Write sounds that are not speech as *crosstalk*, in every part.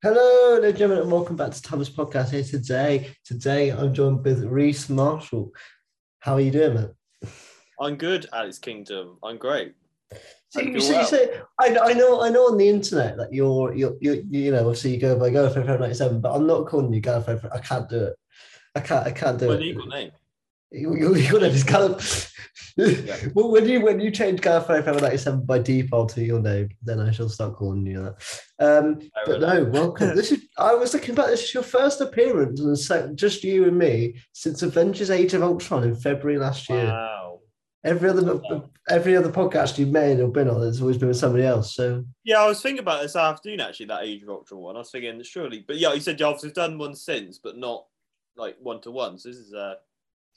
Hello, ladies and gentlemen, and welcome back to Timeless Podcast here today. Today, I'm joined with Rees Marshall. How are you doing, man? I'm good, Alex Kingdom. I'm great. So you, you're so well. say, I, I know, I know on the internet that you're, you're, you you know, obviously you go by girlfriend for 97, but I'm not calling you girlfriend. I can't do it. I can't, I can't do My it. legal name. You, you, you're gonna just kind of. *laughs* well, when you when you change girlfriend for 97 by default to your name, then I shall start calling you that. Um, but no, welcome. This is. I was thinking about this. Is your first appearance, and so just you and me since Avengers: Age of Ultron in February last year. Wow. Every other every other podcast you've made or been on, it's always been with somebody else. So Yeah, I was thinking about this afternoon actually, that Age of Ultron one. I was thinking surely, but yeah, you said you've done one since, but not like one to one. So this is uh, this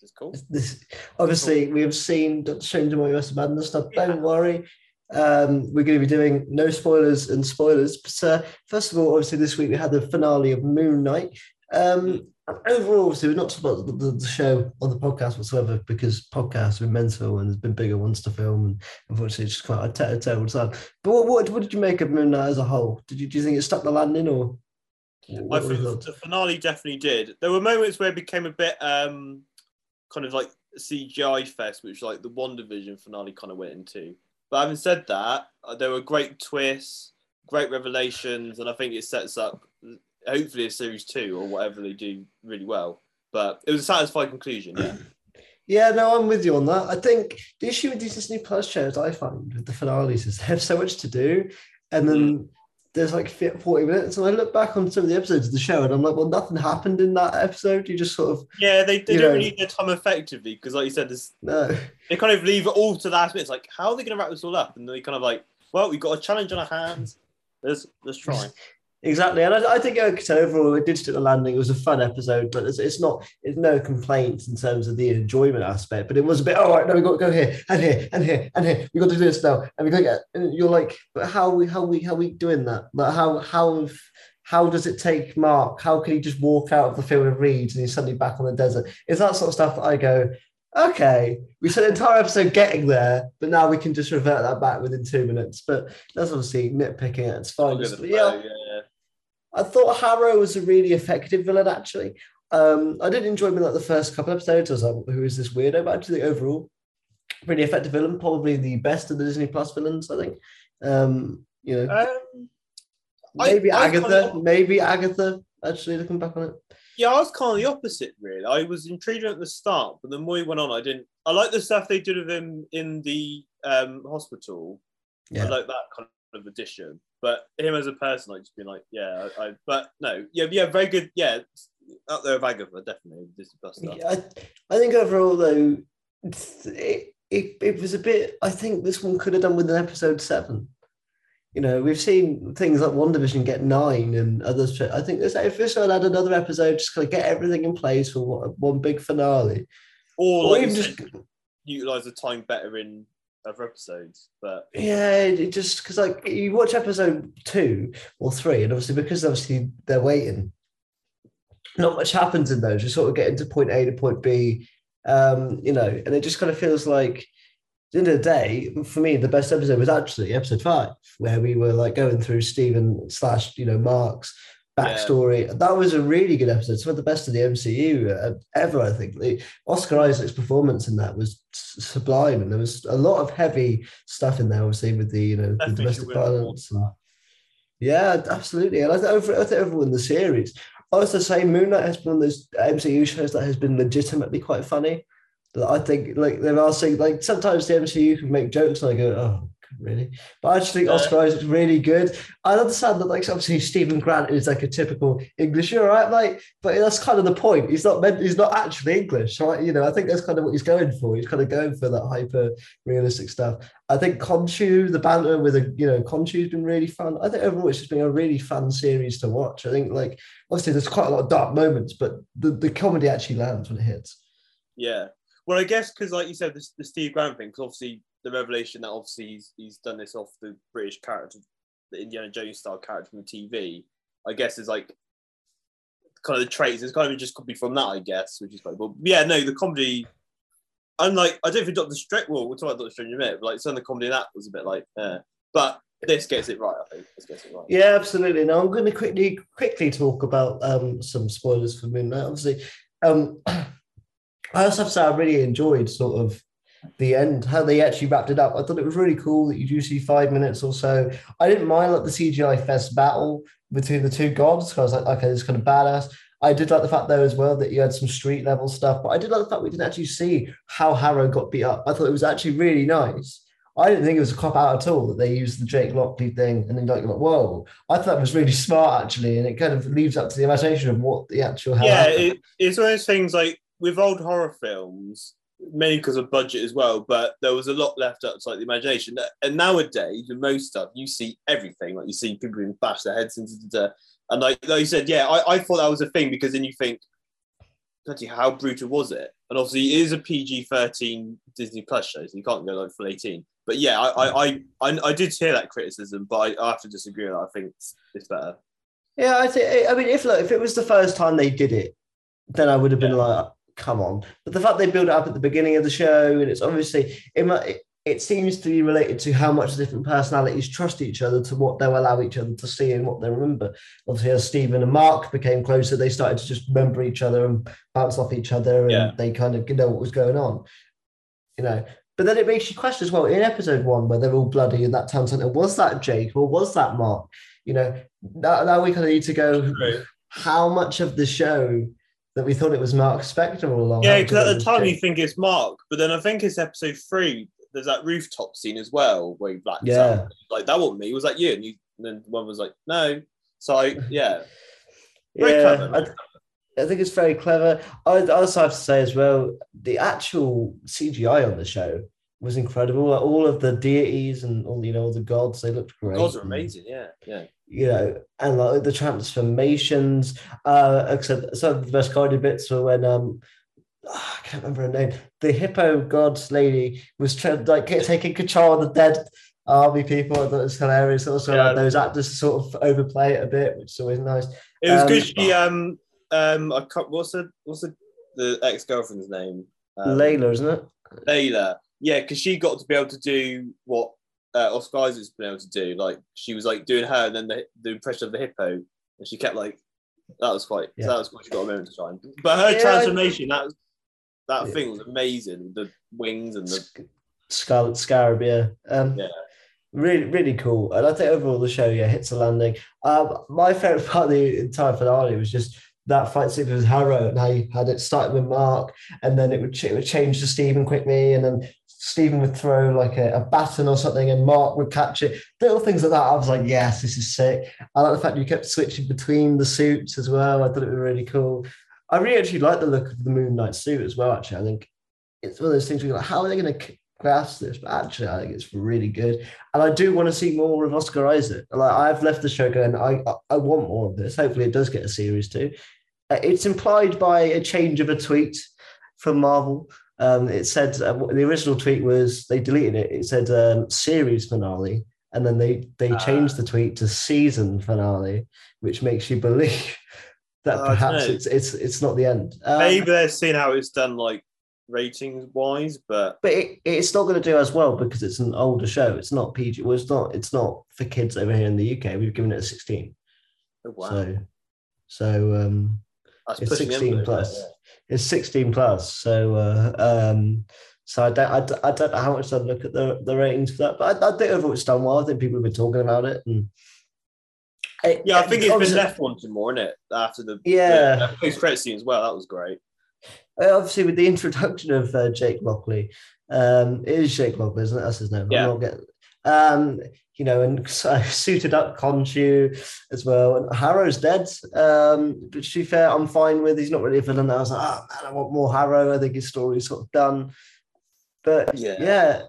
is cool. this obviously we have seen Doctor Strange and Multiverse of Madness stuff. Yeah. Don't worry. Um, we're going to be doing no spoilers and spoilers. But uh, first of all, obviously this week we had the finale of Moon Knight. Um, and overall, obviously, we're not talking about the, the, the show on the podcast whatsoever because podcasts have been mental and there's been bigger ones to film and unfortunately it's just quite a ter- terrible time. But what, what what did you make of Moon Knight as a whole? Did you do you think it stuck the landing or? I think the finale definitely did. There were moments where it became a bit um, kind of like CGI fest, which like the WandaVision finale kind of went into. But having said that, uh, there were great twists, great revelations, and I think it sets up hopefully a series two or whatever they do really well. But it was a satisfying conclusion. Yeah. *clears throat* Yeah, no, I'm with you on that. I think the issue with these Disney Plus shows I find with the finales is they have so much to do, and then there's like 40 minutes, and I look back on some of the episodes of the show, and I'm like, well, nothing happened in that episode. You just sort of Yeah, they, they don't know- really their time effectively because, like you said, there's, no. they kind of leave it all to the last minute. It's like, how are they going to wrap this all up? And they kind of like, well, we've got a challenge on our hands. Let's let's try. *laughs* Exactly, and I, I think overall it did stick the landing. It was a fun episode, but it's, it's not. It's no complaints in terms of the enjoyment aspect. But it was a bit. All right, no, we got to go here and here and here and here. We got to do this now, and we got to get. And you're like, but how we how we how we doing that? Like how how how does it take Mark? How can he just walk out of the field of reeds and he's suddenly back on the desert? It's that sort of stuff that I go. Okay, we spent an entire episode getting there, but now we can just revert that back within two minutes. But that's obviously nitpicking it. It's fine. Just- with yeah, yeah. I thought Harrow was a really effective villain, actually. Um, I didn't enjoy him in like the first couple episodes. I was like, who is this weirdo? But actually, overall, pretty effective villain. Probably the best of the Disney Plus villains, I think. Um, you know, Um, maybe I Agatha, kinda- maybe Agatha. Actually, looking back on it, yeah, I was kind of the opposite, really. I was intrigued at the start, but the more he went on, I didn't. I like the stuff they did with him in the um, hospital. I like that kind of addition. But him as a person, I just been like, yeah, I, I but no, yeah, yeah, very good. Yeah, up there with Agatha, definitely. Disney Plus stuff. Yeah, I, I think overall though, it, it it was a bit. I think this one could have done with an episode seven. You know, we've seen things like WandaVision get nine and others. I think this if this one had another episode, just kind of get everything in place for one, one big finale, Or or like even you just said, utilize the time better in other episodes. But yeah, it just because like you watch episode two or three, and obviously because obviously they're waiting, not much happens in those. You sort of get into point A to point B, um, you know, and it just kind of feels like at the end of the day, for me, the best episode was actually episode five, where we were like going through Stephen slash you know Mark's backstory. That was a really good episode. Some of the best of the MCU uh, ever, I think. The Oscar Isaac's performance in that was sublime, and there was a lot of heavy stuff in there, obviously with the you know the domestic should win an award violence. and- yeah, absolutely. And I think over, I think overall in the series, I was to say Moon Knight has been one of those MCU shows that has been legitimately quite funny. That I think like there are saying like sometimes the MCU can make jokes and I go, oh really? But I just think. Oscar Isaac's really good. I understand that like obviously Stephen Grant is like a typical English, you're right, Like, But that's kind of the point. He's not meant he's not actually English. So I, you know, I think that's kind of what he's going for. He's kind of going for that hyper realistic stuff. I think Khonshu, the banter with a you know, Khonshu's been really fun. I think overall it's just been a really fun series to watch. I think like obviously there's quite a lot of dark moments, but the, the comedy actually lands when it hits. Yeah. Well, I guess because, like you said, the, the Steve Grant thing, because obviously the revelation that obviously he's, he's done this off the British character, the Indiana Jones style character from the TV, I guess is like kind of the traits. It's kind of just could be from that, I guess, which is quite cool. But yeah, no, the comedy. Unlike, I don't think Doctor Strange. Well, we'll talk about Doctor Strange in a minute, but like some of the comedy in that was a bit like, eh. but this gets it right. I think this gets it right. Yeah, absolutely. Now I'm going to quickly quickly talk about um, some spoilers for Moon Knight. Obviously, um, *clears throat* I also have to say I really enjoyed sort of the end, how they actually wrapped it up. I thought it was really cool that you do see five minutes or so. I didn't mind like the CGI fest battle between the two gods because I was like, okay, this is kind of badass. I did like the fact though as well that you had some street level stuff, but I did like the fact we didn't actually see how Harrow got beat up. I thought it was actually really nice. I didn't think it was a cop out at all that they used the Jake Lockley thing and then like, like whoa. I thought that was really *laughs* smart actually, and it kind of leaves up to the imagination of what the actual hell yeah, it, it's one of those things like with old horror films, mainly because of budget as well, but there was a lot left up to like the imagination. And nowadays, with most stuff, you see everything. Like you see people being bashed their heads into the and like, like you said, yeah, I, I thought that was a thing because then you think, bloody how brutal was it? And obviously, it is a PG thirteen Disney Plus show, so you can't go like full eighteen. But yeah, I I, I, I, I did hear that criticism, but I, I have to disagree. With that. I think it's, it's better. Yeah, I think. I mean, if look, if it was the first time they did it, then I would have been Yeah. like, "Come on!" But the fact they build it up at the beginning of the show, and it's obviously it, it, seems to be related to how much different personalities trust each other to what they'll allow each other to see and what they remember. Obviously, as Stephen and Mark became closer, they started to just remember each other and bounce off each other, and Yeah. they kind of know what was going on. You know. But then it makes you question as well in episode one, where they're all bloody in that town center. Was that Jake or was that Mark? You know, now, now we kind of need to go how much of the show that we thought it was Mark Spector all along. Yeah, because at the time you think it's Mark, but then I think it's episode three. There's that rooftop scene as well where he blacks Yeah. out. Like that wasn't me. Was that you? And, you, and then one was like, no. So *laughs* yeah, very yeah, clever. I, I think it's very clever. I I also have to say as well, the actual CGI on the show was incredible. Like, all of the deities and all you know, all the gods, they looked great. gods are amazing. Yeah, yeah. You know, and like the transformations. Uh, except some of the best guided bits were when um. I can't remember her name. The hippo god lady was trying like taking control of the dead army people. I thought it was hilarious. Also, Yeah. like, those actors sort of overplay it a bit, which is always nice. It was Um, good. She um um I can't, what's the what's the the ex girlfriend's name? Um, Layla, isn't it? Layla. Yeah, because she got to be able to do what uh, Oscar Isaac's been able to do. Like she was like doing her, and then the, the impression of the hippo, and she kept like that was quite Yeah. that was quite. She got a moment to shine. But her Yeah, transformation, that that Yeah. thing was amazing. The wings and the Scarlet Scarab, yeah. Um, Yeah. Really, really cool. And I think overall the show, yeah, hits a landing. Um, my favorite part of the entire finale was just that fight scene with Harrow and how you had it started with Mark, and then it would, ch- it would change to Stephen quickly, and then Stephen would throw like a, a baton or something, and Mark would catch it. Little things like that. I was like, yes, this is sick. I like the fact you kept switching between the suits as well. I thought it was really cool. I really actually like the look of the Moon Knight suit as well. Actually, I think it's one of those things where you're like, how are they going to grasp this? But actually, I think it's really good, and I do want to see more of Oscar Isaac. Like I've left the show going, I I, want more of this. Hopefully, it does get a series too. Uh, it's implied by a change of a tweet from Marvel. Um, it said uh, the original tweet was they deleted it. It said um, series finale, and then they they Ah. changed the tweet to season finale, which makes you believe *laughs* that Oh, perhaps it's it's it's not the end. Um, maybe they're seeing how it's done like ratings wise, but but it, it's not going to do as well because it's an older show. It's not PG. Well, it's not. It's not for kids over here in the UK. We've given it a sixteen. oh, wow, So, so um, that's it's 16 envelope, plus. yeah. It's sixteen plus. So, uh, um, so I don't, I, don't- I don't know how much I'd look at the, the ratings for that, but I, I think overall it's done well. I think people have been talking about it, and it- Yeah, I think it's been left wanting more, isn't it? After the Yeah. the post credit scene as well. That was great. Uh, obviously with the introduction of uh, Jake Lockley, um, it is Jake Lockley, isn't it? That's his name. I'm Yeah. not getting, um, you know, and *laughs* so, suited up Khonshu as well. And Harrow's dead. Um, but to be fair, I'm fine with. He's not really a villain. I was like, oh man, I want more Harrow. I think his story's sort of done. But Yeah. yeah,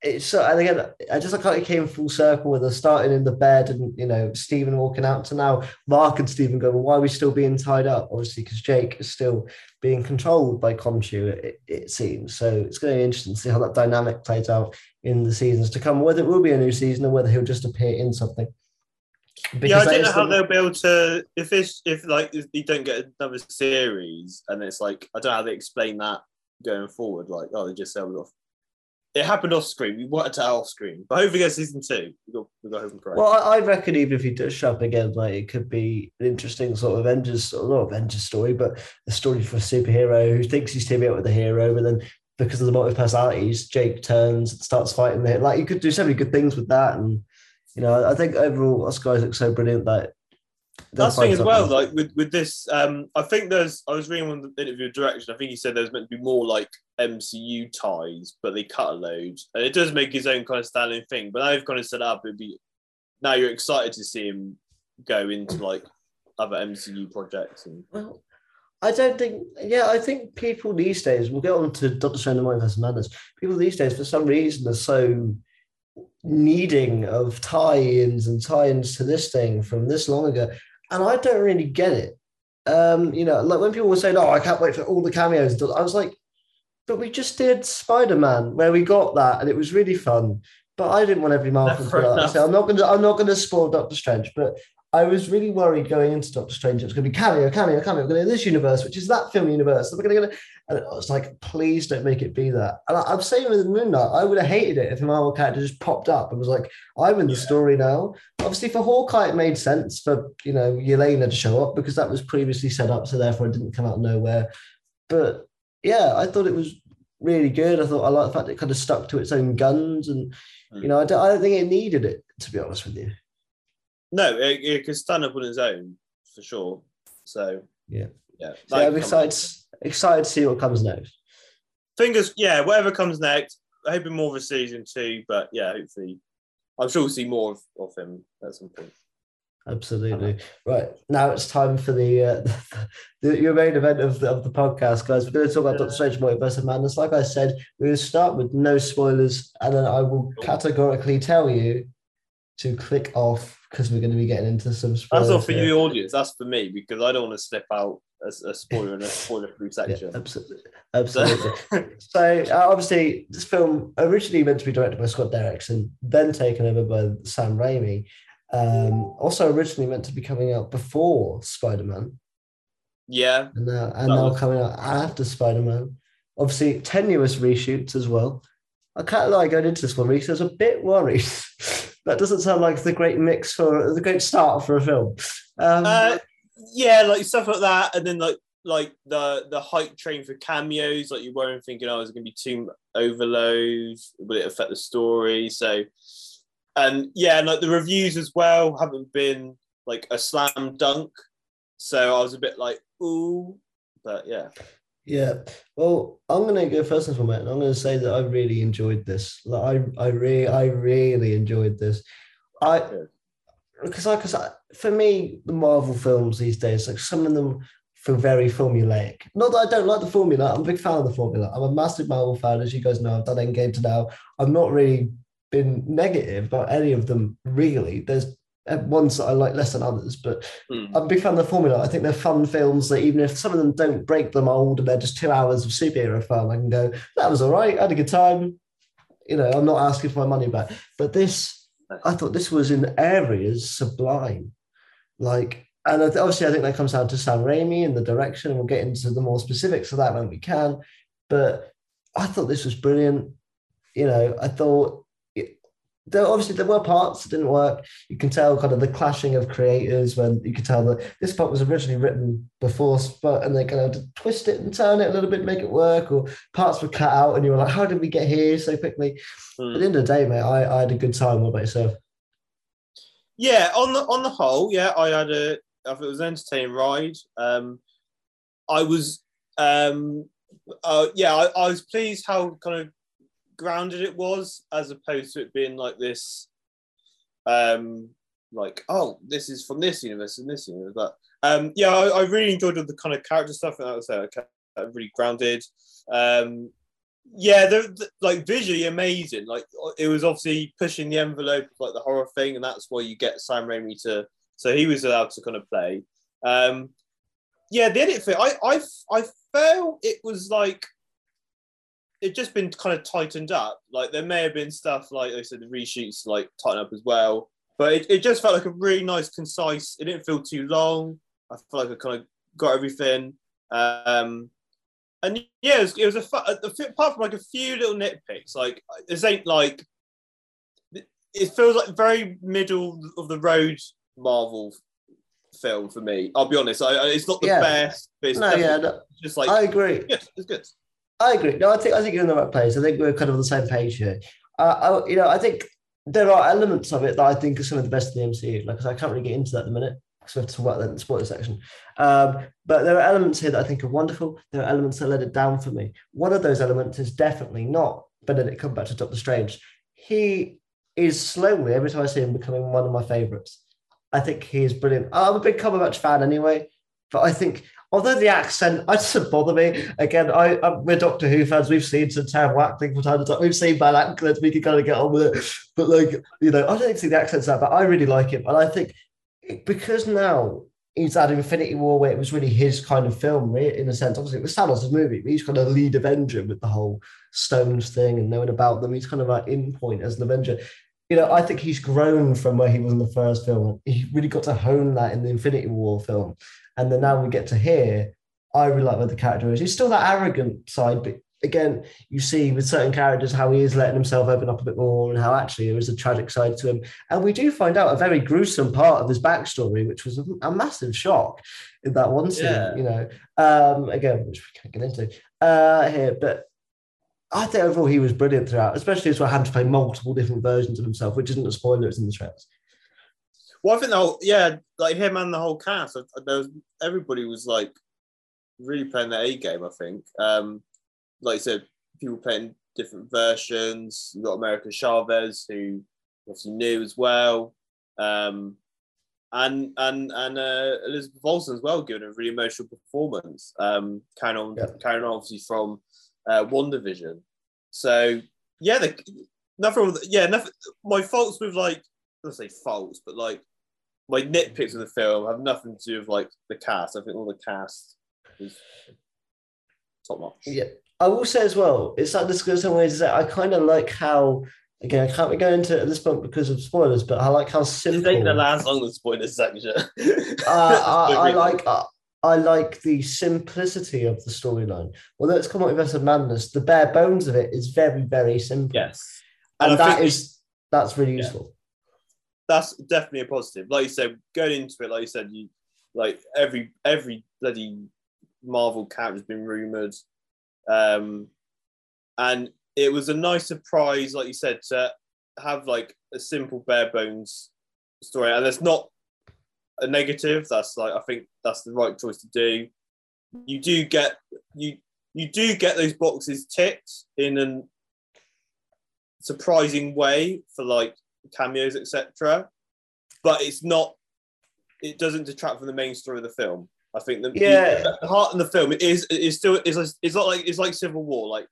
it's so. And again, I just like how it came full circle with us starting in the bed and you know Stephen walking out to now Mark and Stephen go, well, why are we still being tied up? Obviously, because Jake is still being controlled by Khonshu, it, it seems. So it's going to be interesting to see how that dynamic plays out in the seasons to come, whether it will be a new season or whether he'll just appear in something. yeah, I don't know how the- they'll be able to if it's if like if you don't get another series and it's like I don't know how they explain that going forward. Like, oh, they just sell it off. it happened off screen. We wanted it off screen, but hopefully, get season two. We got we got hope and pray. Well, I, I reckon even if he does show up again, like it could be an interesting sort of Avengers, not Avengers story, but a story for a superhero who thinks he's teaming up with a hero, and then because of the multiple personalities, Jake turns and starts fighting it. Like you could do so many good things with that, and you know, I think overall Oscar Isaac so brilliant that that's thing as well. Like with with this, um, I think there's. I was reading one of the interview direction. I think he said there's meant to be more like MCU ties, but they cut a load, and it does make his own kind of styling thing. But now they've kind of set up. It'd be now you're excited to see him go into like other MCU projects and. Well, I don't think. Yeah, I think people these days. We'll get on to Doctor Strange and Multiverse Madness. People these days, for some reason, are so needing of tie-ins and tie-ins to this thing from this long ago and I don't really get it. Um, you know, like when people were saying, "Oh, I can't wait for all the cameos," I was like, "But we just did Spider Man, where we got that, and it was really fun." But I didn't want every Marvel to that. So I'm not gonna, I'm not gonna spoil Doctor Strange, but I was really worried going into Doctor Strange. It was going to be cameo, cameo, cameo. We're going to this universe, which is that film universe. We're going to, and I was like, please don't make it be that. And I, am saying with Moon Knight, I would have hated it if a Marvel character just popped up and was like, I'm in the yeah. story now. Obviously, for Hawkeye, it made sense for you know Yelena to show up because that was previously set up, so therefore it didn't come out of nowhere. But yeah, I thought it was really good. I thought I like the fact it kind of stuck to its own guns, and mm. you know, I don't, I don't think it needed it to be honest with you. No, it, it can stand up on its own for sure. So yeah, yeah. So I'm excited, excited to see what comes next. Fingers, yeah, whatever comes next. Hoping more of a season two, but yeah, hopefully, I'm sure we'll see more of, of him at some point. Absolutely right. Now it's time for the, uh, *laughs* the, the your main event of the, of the podcast, guys. We're going to talk about Doctor Strange Multiverse of Madness. Like I said, we're going to start with no spoilers, and then I will categorically tell you to click off because we're going to be getting into some spoilers. That's not for here. you, audience. That's for me because I don't want to slip out a, a spoiler in a spoiler-free section. Yeah, absolutely, absolutely. *laughs* so uh, obviously, this film originally meant to be directed by Scott Derrickson, then taken over by Sam Raimi. Um, also originally meant to be coming out before Spider-Man. Yeah, and now and now was... coming out after Spider-Man. Obviously, tenuous reshoots as well. I can't lie, going into this one, Rees, I was a bit worried *laughs* that doesn't sound like the great mix for the great start for a film. Um, uh, yeah, like stuff like that, and then like like the the hype train for cameos. Like you weren't thinking, oh, is it going to be too overload? Will it affect the story? So, and yeah, like the reviews as well haven't been like a slam dunk. So I was a bit like, ooh, but yeah. Yeah, well, I'm gonna go first and foremost. I'm gonna say that I really enjoyed this. Like, I, I really, I really enjoyed this. I because I, because for me, the Marvel films these days, like some of them feel very formulaic. Not that I don't like the formula. I'm a big fan of the formula. I'm a massive Marvel fan, as you guys know. I've done Endgame to now. I've not really been negative about any of them. Really, there's ones that I like less than others, but mm. I'm a big fan of the formula. I think they're fun films that even if some of them don't break the mold and they're just two hours of superhero fun, I can go, that was all right. I had a good time. You know, I'm not asking for my money back. But this, I thought this was in areas sublime. Like, and obviously, I think that comes down to Sam Raimi and the direction, and we'll get into the more specifics of that when we can. But I thought this was brilliant. You know, I thought there obviously there were parts that didn't work. You can tell kind of the clashing of creators when you could tell that this part was originally written before and they kind of twist it and turn it a little bit, make it work, or parts were cut out and you were like, how did we get here so quickly? Mm. At the end of the day, mate, I, I had a good time. What about yourself? Yeah, on the on the whole, yeah, I had a I thought it was an entertaining ride. Um I was um uh, yeah, I, I was pleased how kind of grounded it was, as opposed to it being like this, um, like oh, this is from this universe and this universe. But um, yeah, I, I really enjoyed all the kind of character stuff, and I was really grounded. Um, yeah, they're, they're, like visually amazing. Like it was obviously pushing the envelope like the horror thing, and that's why you get Sam Raimi to. So he was allowed to kind of play. Um, yeah, the edit fit. I I I felt it was like it just been kind of tightened up. Like there may have been stuff like I said, the reshoots like tighten up as well. But it, it just felt like a really nice, concise. It didn't feel too long. I felt like I kind of got everything. Um, and yeah, it was, it was a, fu- a- apart from like a few little nitpicks, like this ain't like it feels like very middle of the road Marvel film for me. I'll be honest, I, it's not the Yeah. best, but it's No, yeah, no, just like I agree. good. It's good. I agree. No, I think I think you're in the right place. I think we're kind of on the same page here. Uh, I, you know, I think there are elements of it that I think are some of the best in the MCU. Like I can't really get into that at the minute because we have to talk about that in the spoiler section. Um, but there are elements here that I think are wonderful. There are elements that let it down for me. One of those elements is definitely not Benedict Cumberbatch to Doctor Strange. He is slowly every time I see him becoming one of my favorites. I think he is brilliant. I'm a big Cumberbatch fan anyway, but I think although the accent, it doesn't bother me. Again, I, I we're Doctor Who fans. We've seen some terrible acting from time to time. We've seen bad accents. We can kind of get on with it. But like, you know, I don't think the accent's that, but I really like him, and I think because now he's had Infinity War, where it was really his kind of film, right? in a sense. Obviously, it was Thanos' movie, but he's kind of lead Avenger with the whole Stones thing and knowing about them. He's kind of like in point as an Avenger. You know, I think he's grown from where he was in the first film. He really got to hone that in the Infinity War film. And then now we get to here. I really like where the character is. He's still that arrogant side, but again, you see with certain characters how he is letting himself open up a bit more and how actually there is a tragic side to him. And we do find out a very gruesome part of his backstory, which was a, a massive shock in that one scene, Yeah. you know. Um, again, which we can't get into uh, here, but I think overall he was brilliant throughout, especially as we're having to play multiple different versions of himself, which isn't a spoiler, it's in the trailers. Well, I think though, yeah, like him and the whole cast. uh, There was everybody was like really playing their A game. I think, um, like you said, people playing different versions. You got America Chavez, who obviously knew as well, um, and and and uh, Elizabeth Olsen as well, giving a really emotional performance. Um, carrying on, Yeah. carrying on obviously from uh, WandaVision. So yeah, the, nothing. with- Yeah, nothing. My faults with like I don't say faults, but like my nitpicks of the film have nothing to do with like the cast. I think all the cast is top notch. Yeah. I will say as well, it's like this goes some ways that I kind of like how again I can't be going into it at this point because of spoilers, but I like how This simple ain't the last long the spoiler section. uh, *laughs* I, I like uh, I like the simplicity of the storyline. Although it's come up with of madness, the bare bones of it is very very simple. yes, and, and that is that's really Yeah. useful. That's definitely a positive. Like you said, going into it, like you said, you like every every bloody Marvel character has been rumored, um, and it was a nice surprise, like you said, to have like a simple bare bones story, and it's not a negative. That's like I think that's the right choice to do. You do get you you do get those boxes ticked in an surprising way for like cameos, etc. But it's not. It doesn't detract from the main story of the film. I think the, Yeah. the, the heart of the film is is still is it's not like it's like Civil War. Like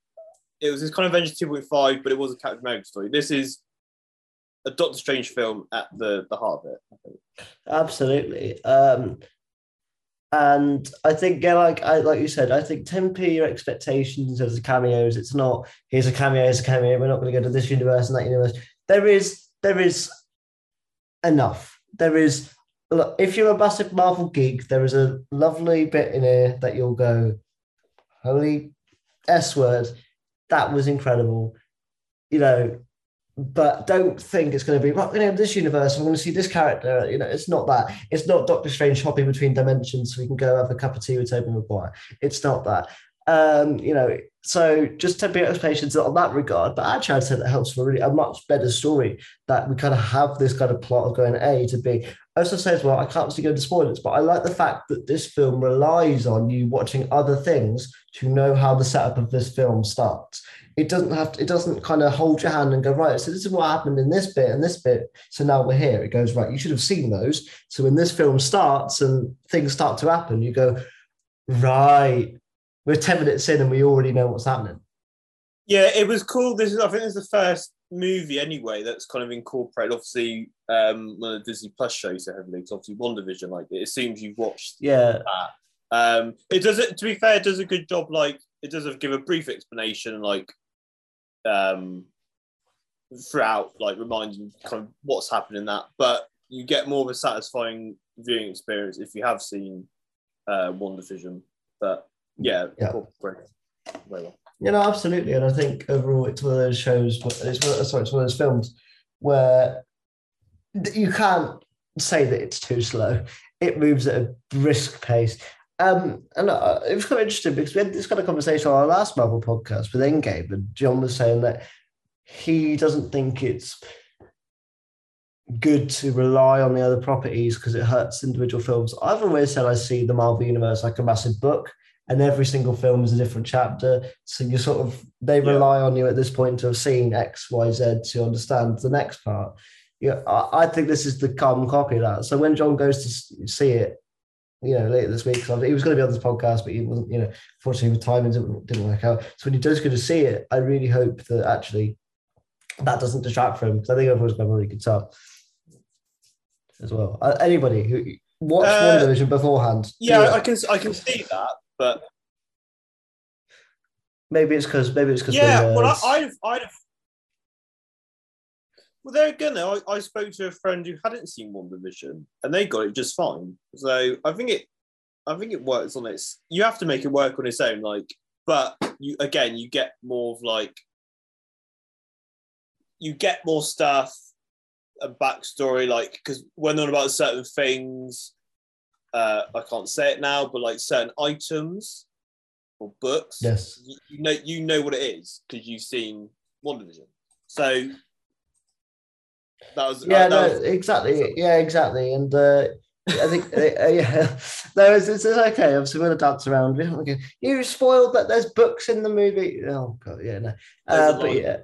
it was this kind of Avengers two point five, but it was a Captain America story. This is a Doctor Strange film at the the heart of it. I think. Absolutely. Um, and I think, yeah, like I like you said, I think temper your expectations the cameos. It's not here's a cameo, here's a cameo. We're not going to go to this universe and that universe. There is there is enough. There is look, if you're a massive Marvel geek, there is a lovely bit in here that you'll go, holy S word, that was incredible. You know, but don't think it's going to be well, you know this universe. I'm going to see this character. You know, it's not that. It's not Doctor Strange hopping between dimensions so we can go have a cup of tea with Tobey Maguire. It's not that. Um, you know, so just temper your expectations on that regard. But actually, I'd say that helps for really a much better story that we kind of have this kind of plot of going A to B. I also say as well, I can't see go into spoilers, but I like the fact that this film relies on you watching other things to know how the setup of this film starts it doesn't have to, it doesn't kind of hold your hand and go right so this is what happened in this bit and this bit so now we're here it goes right you should have seen those so when this film starts and things start to happen you go right we're 10 minutes in and we already know what's happening Yeah, it was cool. This is I think this is the first movie anyway that's kind of incorporated obviously um one of the Disney Plus shows so heavily. It's obviously WandaVision. Like it seems you've watched yeah that. Um, it does it to be fair, it does a good job. Like it does give a brief explanation, like um, throughout, like reminding kind of what's happened in that. But you get more of a satisfying viewing experience if you have seen uh, WandaVision. But yeah, Yeah. cool, great. very well. You know, absolutely. And I think overall, it's one of those shows. It's one, sorry, it's one of those films where you can't say that it's too slow. It moves at a brisk pace. Um, and uh, it was quite interesting because we had this kind of conversation on our last Marvel podcast with Endgame, and John was saying that he doesn't think it's good to rely on the other properties because it hurts individual films. I've always said I see the Marvel Universe like a massive book, and every single film is a different chapter. So you sort of they Yeah. rely on you at this point to have seen X, Y, Z to understand the next part. Yeah, I, I think this is the carbon copy of that. So when John goes to see it, you know, later this week, 'cause he was going to be on this podcast, but he wasn't, you know, fortunately with timing didn't, didn't work out. So when he does go to see it, I really hope that actually that doesn't distract from him because I think everyone's going to really good time as well. Uh, anybody who watched Uh, WandaVision beforehand, Yeah, I can I can see that, but maybe it's because maybe it's because yeah, well, I, I'd have, I'd have. Well, there again, though, I, I spoke to a friend who hadn't seen WandaVision, and they got it just fine. So I think it, I think it works on its. You have to make it work on its own, like, but you again, you get more of like, you get more stuff, a backstory, like because when they're on about certain things, uh, I can't say it now, but like certain items or books, yes, you, you know you know what it is because you've seen WandaVision. So that was yeah, uh, no, that was- exactly, yeah, exactly, and. uh I think, uh, yeah, *laughs* no, it's, it's okay. Obviously, we're gonna dance around. Okay. You spoiled that there's books in the movie. Oh god, yeah, no. Uh, but yeah,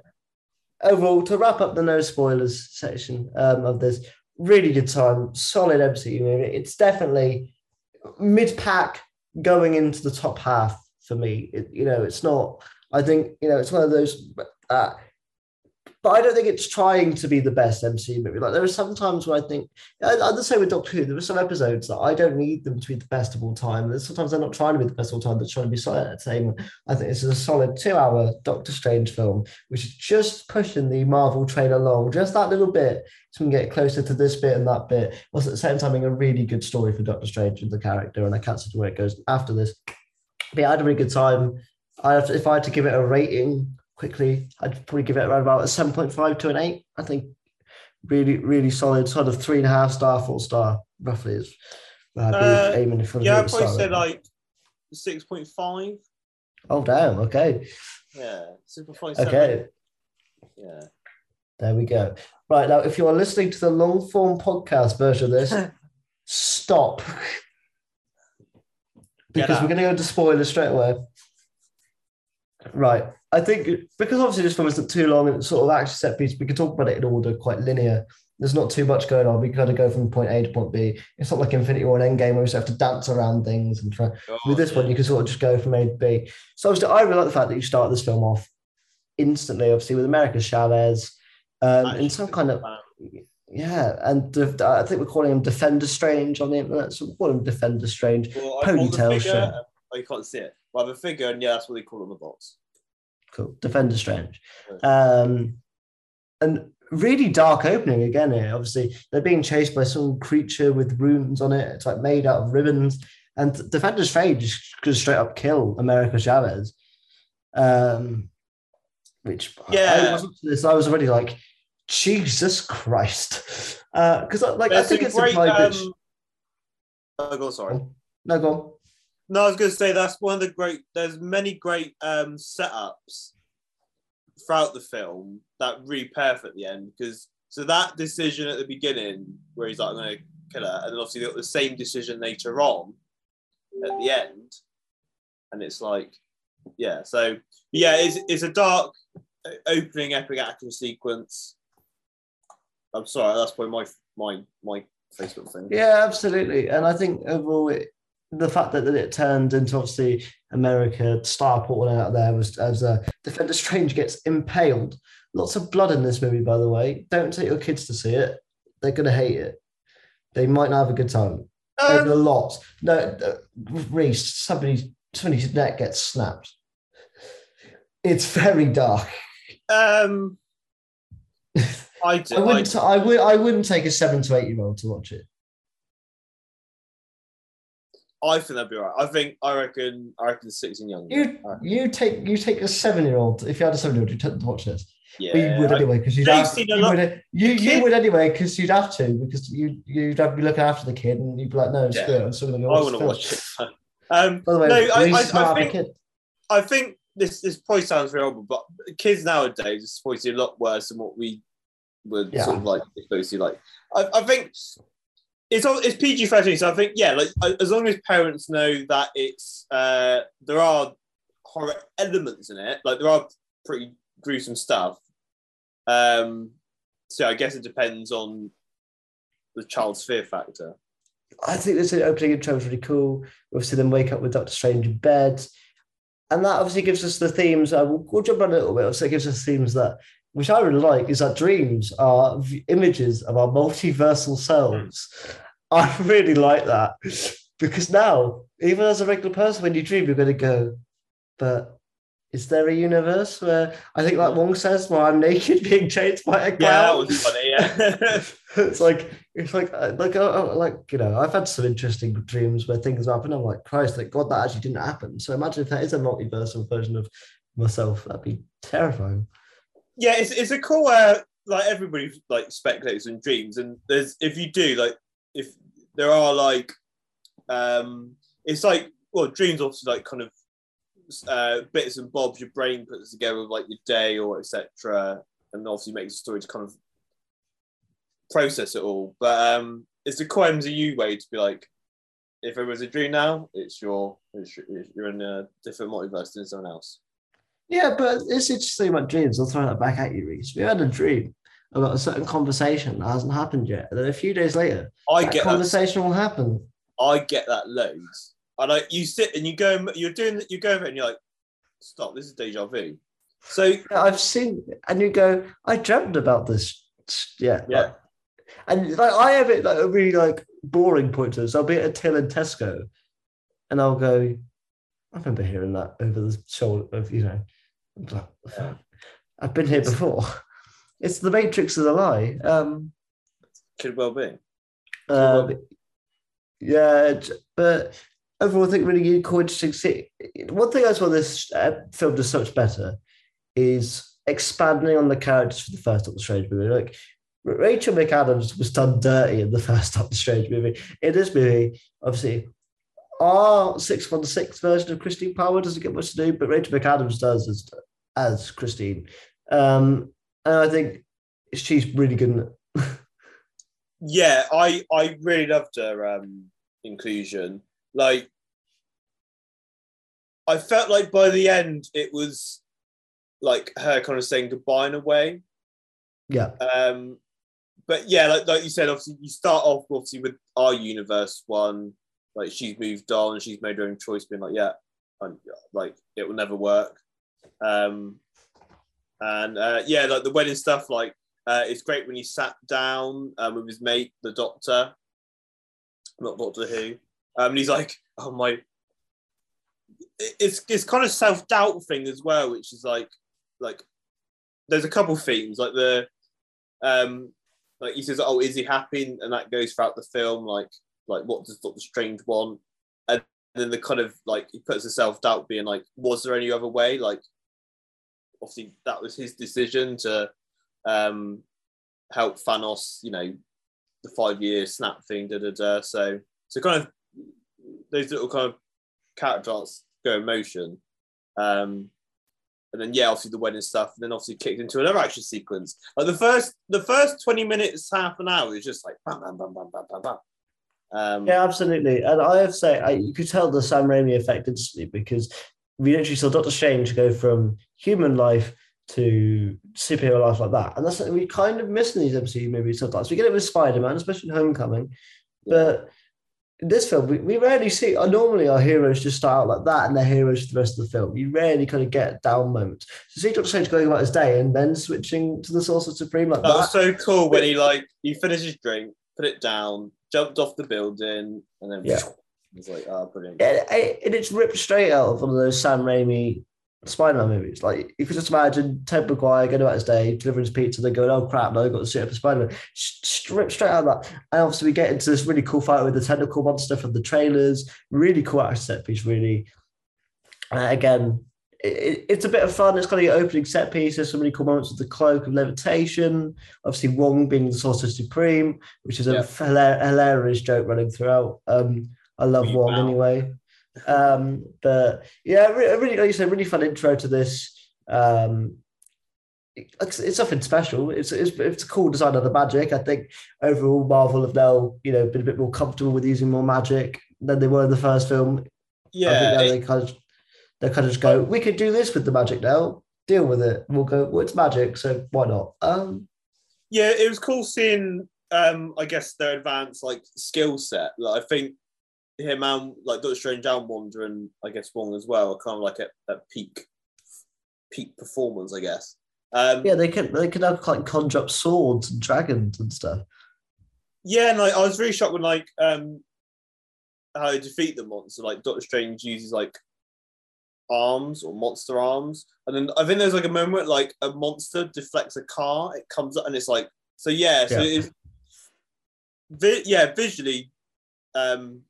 overall, to wrap up the no spoilers section um, of this, really good time, solid MCU movie. It's definitely mid pack going into the top half for me. It, you know, it's not. I think you know it's one of those. Uh, but I don't think it's trying to be the best MCU movie. Like there are some times where I think I- I'm the same with Doctor Who. There are some episodes that I don't need them to be the best of all time. And sometimes they're not trying to be the best of all time. They're trying to be solid entertainment. I think this is a solid two-hour Doctor Strange film, which is just pushing the Marvel train along just that little bit, so we can get closer to this bit and that bit. Whilst at the same time being a really good story for Doctor Strange and the character. And I can't see where it goes after this. But yeah, I had a really good time. I have to, if I had to give it a rating quickly, I'd probably give it around about a seven point five to an eight. I think really, really solid, sort of three and a half star, four star, roughly is. where I'd Uh, aiming if yeah, I at the probably said like six point five. Oh damn! Okay, Yeah, six point five. okay. Yeah. There we go. Right now, if you are listening to the long form podcast version of this, *laughs* stop because we're going to go into spoilers straight away. Right. I think because obviously this film isn't too long and it's sort of action set piece, we can talk about it in order quite linear. There's not too much going on. We kind of go from point A to point B. It's not like Infinity War and Endgame where we just have to dance around things and try. With this one, you can sort of just go from A to B. So obviously, I really like the fact that you start this film off instantly, obviously, with America Chavez um, in some kind of yeah, and I think we're calling him Defender Strange on the internet. So we call him Defender Strange. Well, I hold the Ponytail shirt. Oh, you can't see it. Well, I have a figure, and yeah, that's what they call it on the box. Cool, Defender Strange. Um, and really dark opening again here. Obviously, they're being chased by some creature with runes on it. It's like made out of ribbons. And Defender Strange just could straight up kill America Chavez. Um, which Yeah. I wasn't this. I was already like, Jesus Christ, because like I think it's great. implied that. Um, oh, go sorry. No, go on. No, I was going to say that's one of the great. There's many great um, setups throughout the film that really at the end because so that decision at the beginning where he's like, "I'm going to kill her," and then obviously got the same decision later on at the end, and it's like, yeah. So yeah, it's it's a dark opening epic action sequence. I'm sorry, that's probably my my my Facebook thing. Yeah, absolutely. And I think overall, it, the fact that, that it turned into obviously America starport out there was as a Defender Strange gets impaled. Lots of blood in this movie, by the way. Don't take your kids to see it; they're gonna hate it. They might not have a good time. There's Um, a lot. No, uh, Rees, somebody's somebody's neck gets snapped. It's very dark. um, *laughs* I do. I I, wouldn't. I would. I wouldn't take a seven to eight year old to watch it. I think that'd be all right. I think I reckon I reckon six and younger. You you take you take a seven year old. If you had a seven year old, you tend to watch this. yeah, But you would anyway because you'd a you, lot- would, you, you would anyway because you'd have to because you you'd have to be looking after the kid and you'd be like no Yeah. screw it I'm still gonna go I want to watch it. *laughs* Um, By the way, No, I- I- I smart of a think-. I think this this probably sounds very horrible, but kids nowadays is probably a lot worse than what we would Yeah. sort of like supposed to like. I, I think it's it's PG thirteen, so I think yeah, like as long as parents know that it's uh there are horror elements in it, like there are pretty gruesome stuff. Um, so I guess it depends on the child's fear factor. I think this opening intro was really cool. We've seen them wake up with Doctor Strange in bed. And that obviously gives us the themes. Uh, we'll, we'll jump on a little bit. So it gives us themes that, which I really like, is that dreams are images of our multiversal selves. I really like that because now, even as a regular person, when you dream, you're going to go, but is there a universe where I think, like Wong says, where I'm naked *laughs* being chased by a Yeah, that was funny. Yeah. *laughs* it's like it's like uh, like uh, like you know I've had some interesting dreams where things happen. I'm like Christ, like God, that actually didn't happen. So imagine if that is a multiversal version of myself. That'd be terrifying. Yeah, it's, it's a cool uh like everybody like speculates and dreams, and there's if you do like if there are like um it's like well dreams also like kind of uh bits and bobs your brain puts together like your day or etc and obviously makes a story to kind of process it all. But um it's a cool MCU way to be like if it was a dream now it's your it's, you're in a different multiverse than someone else Yeah, but it's interesting about dreams. I'll throw that back at you, Rees. We had a dream about a certain conversation that hasn't happened yet, and then a few days later, I that get that conversation will happen. I get that loads. I like you sit and you go, you're doing, you go over it and you're like, stop, this is deja vu. So I've seen, and you go, I dreamt about this. Yeah, Yeah. like- and like I have it like a really like boring point to this. I'll be at a till in Tesco, and I'll go. I remember hearing that over the shoulder of you know. Yeah. I've been here before. It's the Matrix of the lie. Um, could well be. um, yeah, but overall, I think really cool, interesting. See, one thing I saw this uh, film does so much better is expanding on the characters for the first Doctor Strange movie. Like Rachel McAdams was done dirty in the first *laughs* Doctor Strange movie. In this movie, obviously, our six one six version of Christine Palmer doesn't get much to do, but Rachel McAdams does as as Christine. Um, and I think she's really good. Yeah, I I really loved her um, inclusion. Like, I felt like by the end it was like her kind of saying goodbye in a way. Yeah, Um, but yeah, like, like you said, obviously you start off obviously with our universe one. Like she's moved on, she's made her own choice, being like, yeah, I'm, like it will never work. Um, and uh, yeah, like the wedding stuff, like uh, it's great when he sat down um, with his mate, the Doctor, not Doctor Who. Um, and he's like, oh my. it- It's it's kind of self doubt thing as well, which is like like there's a couple themes like the um like he says oh is he happy and that goes throughout the film like like what does Doctor Strange want and then the kind of like he puts the self doubt being like was there any other way like obviously that was his decision to um help Thanos you know the five year snap thing da da da so so kind of those little kind of character arcs go in motion um and then yeah, obviously the wedding stuff, and then obviously kicked into another action sequence. Like the first, the first twenty minutes, half an hour is just like bam, bam, bam, bam, bam, bam, bam. Um, Yeah, absolutely. And I have to say, I, you could tell the Sam Raimi effect instantly because we literally saw Doctor Strange go from human life to superhero life like that. And that's something we kind of miss in these MCU movies sometimes. We get it with Spider Man, especially in Homecoming. But in this film, we, we rarely see, uh, normally our heroes just start out like that and they're heroes for the rest of the film. You rarely kind of get down moments. To see Doctor Strange going about his day and then switching to the Sorcerer Supreme like that that. was so cool when he like he finished his drink, put it down, jumped off the building, and then Yeah. He's like, oh, brilliant. Yeah, it- and it's ripped straight out of one of those Sam Raimi Spider-Man movies. Like you you just imagine Ted Maguire going about his day, delivering his pizza, then going, "Oh crap, no, I've got to sit up for Spider-Man." Straight, straight out of that, and obviously we get into this really cool fight with the tentacle monster from the trailers. Really cool action set piece, really. Uh, again, it, it's a bit of fun. It's got your opening set piece. There's some really cool moments with the cloak of levitation. Obviously, Wong being the Sorcerer Supreme, which is a Yeah. hilarious joke running throughout. Um, I love Wee Wong wow. anyway. Um, but yeah, re- really, like you said, really fun intro to this. Um, it's, it's nothing special. It's, it's it's a cool design of the magic. I think overall Marvel have now you know been a bit more comfortable with using more magic than they were in the first film. I Yeah, it- they kind of they kind of just go, we could do this with the magic now. Deal with it. We'll go. Well, it's magic, so why not? Um, yeah, it was cool seeing. Um, I guess their advanced like skill set. Like, I think him and like Doctor Strange and Wanda and I guess Wong as well, are kind of like at, at peak peak performance. I guess. Um, yeah, they can they can have like conjure up swords and dragons and stuff. Yeah, and like I was really shocked when like um how they defeat the monster. Like Doctor Strange uses like arms or monster arms, and then I think there's like a moment like a monster deflects a car. It comes up and it's like so. Yeah, so Yeah. it's vi- yeah visually, um,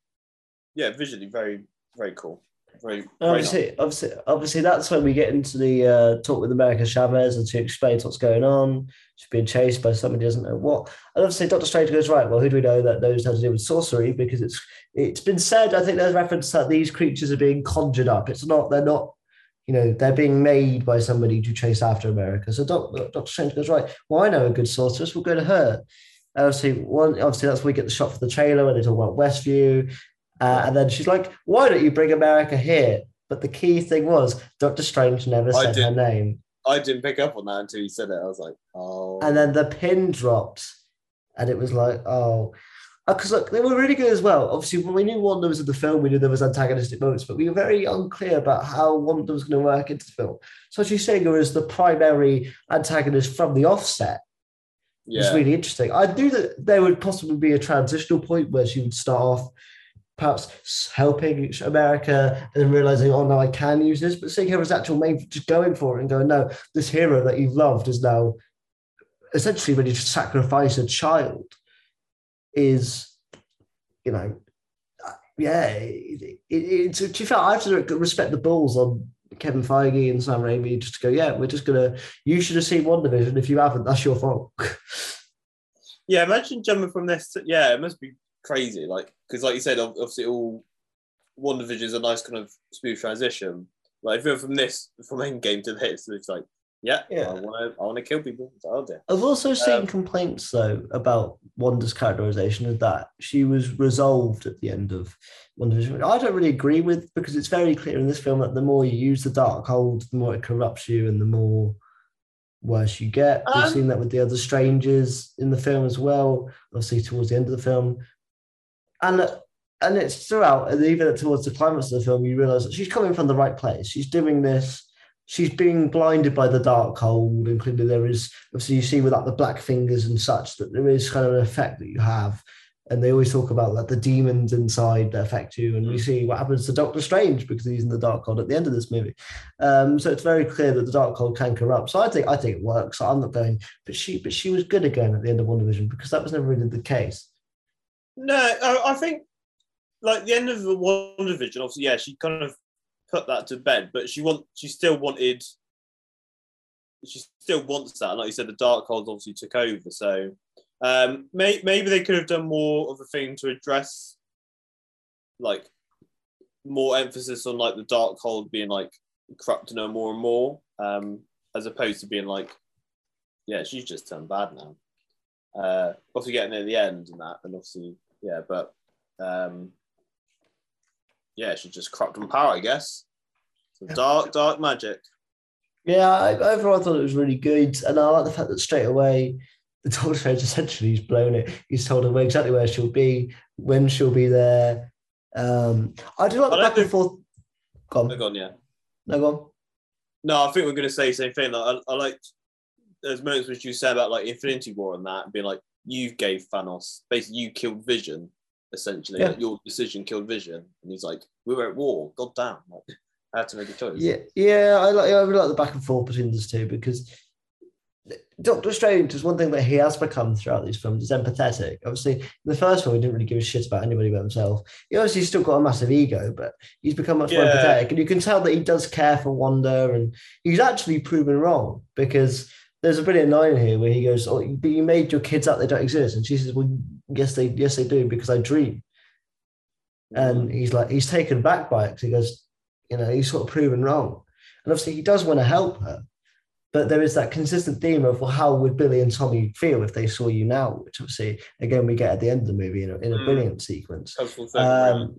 yeah visually very very cool. Very, very nice. Obviously, obviously, obviously, that's when we get into the uh, talk with America Chavez and to explain what's going on. She's being chased by somebody who doesn't know what. And obviously, Doctor Strange goes right. Well, who do we know that knows how to deal with sorcery? Because it's it's been said. I think there's reference that these creatures are being conjured up. It's not. They're not. You know, they're being made by somebody to chase after America. So Doc, Doctor Strange goes right. Well, I know a good sorceress. We'll go to her. Obviously, one obviously that's where we get the shot for the trailer when they talk about Westview. Uh, and then she's like, "Why don't you bring America here?" But the key thing was Doctor Strange never I said her name, I didn't pick up on that until you said it. I was like, oh. and then the pin dropped, and it was like, "Oh." Because look, they were really good as well. Obviously, when we knew Wanda was in the film, we knew there was antagonistic moments, but we were very unclear about how Wanda was going to work into the film. So she's saying her as the primary antagonist from the offset. It's yeah, really interesting. I knew that there would possibly be a transitional point where she would start off perhaps helping America and then realizing, oh no, I can use this. But seeing her as actual main, just going for it and going, no, this hero that you've loved is now essentially ready to sacrifice a child is, you know, uh, yeah, it, it, it's to be fair, I have to respect the balls on Kevin Feige and Sam Raimi just to go, yeah, we're just gonna. You should have seen WandaVision. If you haven't, that's your fault. *laughs* yeah. Imagine jumping from this. Yeah, it must be crazy. Like because, like you said, obviously all WandaVision is a nice kind of smooth transition. Like if you're from this from Endgame to this, it's like, yeah, Yeah. I want to, I want to kill people. So I'll do. I've also seen Um, complaints though about Wanda's characterization of that she was resolved at the end of WandaVision. I don't really agree with because it's very clear in this film that the more you use the Darkhold, the more it corrupts you and the more worse you get. We've Um, seen that with the other strangers in the film as well, obviously towards the end of the film. And and it's throughout, and even towards the climax of the film, you realize that she's coming from the right place. She's doing this. She's being blinded by the Darkhold, and clearly there is obviously you see with like the black fingers and such that there is kind of an effect that you have. And they always talk about like the demons inside that affect you, and we see what happens to Doctor Strange because he's in the Darkhold at the end of this movie. Um, so it's very clear that the Darkhold can corrupt. So I think I think it works. I'm not going, but she but she was good again at the end of WandaVision because that was never really the case. No, I, I think like the end of the WandaVision. Obviously, yeah, she kind of put that to bed, but she want she still wanted. She still wants that. Like you said, the Darkhold obviously took over. So um, may, maybe they could have done more of a thing to address, like more emphasis on like the Darkhold being like corrupting her more and more, um, as opposed to being like, yeah, she's just turned bad now. Uh, obviously getting near the end and that, and obviously, yeah, but um, yeah, she just cropped on power, I guess. So dark, dark magic. Yeah, I, overall I thought it was really good, and I like the fact that straight away the *laughs* Doctor Strange essentially he's blown it. He's told her exactly where she'll be, when she'll be there. Um, I do like the back and forth. Go on. Oh, gone, yeah. No, go on. No, I think we're going to say the same thing. Like, I, I liked there's moments which you said about like Infinity War and that, being like, you gave Thanos, basically, you killed Vision, essentially. Yeah. Like, your decision killed Vision. And he's like, we were at war, god damn. Like, I had to make a choice. Yeah, yeah, I like I really like the back and forth between those two because Doctor Strange is one thing that he has become throughout these films is empathetic. Obviously, in the first one, he didn't really give a shit about anybody but himself. He obviously still got a massive ego, but he's become much more empathetic, and you can tell that he does care for Wanda, and he's actually proven wrong because there's a brilliant line here where he goes, "Oh, but you made your kids up; they don't exist," and she says, "Well, yes, they yes they do because I dream." And he's like, he's taken back by it 'cause he goes, you know, he's sort of proven wrong. And obviously, he does want to help her. But there is that consistent theme of, well, how would Billy and Tommy feel if they saw you now? Which obviously, again, we get at the end of the movie in a, in a Mm. brilliant sequence. Comes full circle Um.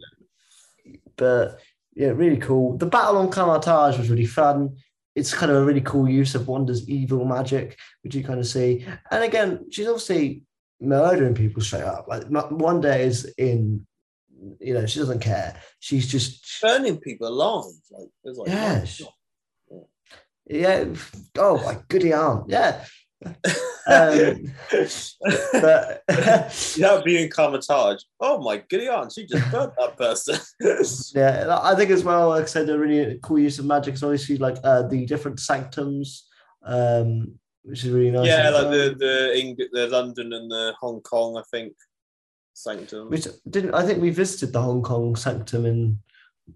But yeah, really cool. The battle on Kamar-Taj was really fun. It's kind of a really cool use of Wanda's evil magic, which you kind of see. And again, she's obviously murdering people straight up. Like Wanda is in, you know, she doesn't care. She's just burning people alive. Like, like, Yes. oh, Yeah. Oh my goody aunt. Yeah. Um, but *laughs* that being Kamar-Taj. Oh my goody she just burnt that person. *laughs* yeah, I think as well, like I said, a really cool use of magic is obviously like uh, the different sanctums, um, which is really nice. yeah, like well. the the Eng- the London and the Hong Kong, I think. Sanctum. which didn't I think we visited the Hong Kong sanctum in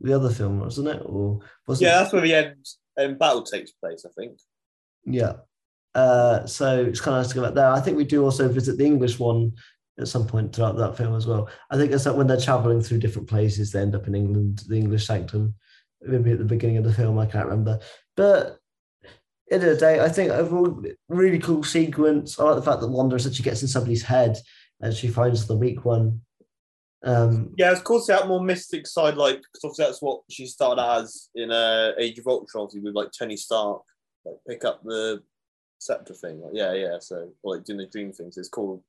the other film, wasn't it? Or was yeah, that's where the end, end battle takes place, I think. Yeah. Uh, so it's kind of nice to go back there. I think we do also visit the English one at some point throughout that film as well. I think it's like when they're traveling through different places, they end up in England, the English sanctum, maybe at the beginning of the film, I can't remember. But end of the day, I think overall, really cool sequence. I like the fact that Wanda essentially gets in somebody's head and she finds the weak one. Um, Yeah, of course, that more mystic side, like, because obviously that's what she started as in uh, Age of Ultron, obviously, with like Tony Stark, like pick up the scepter thing. Like, yeah, yeah. So, or, like doing the dream things. It's cool.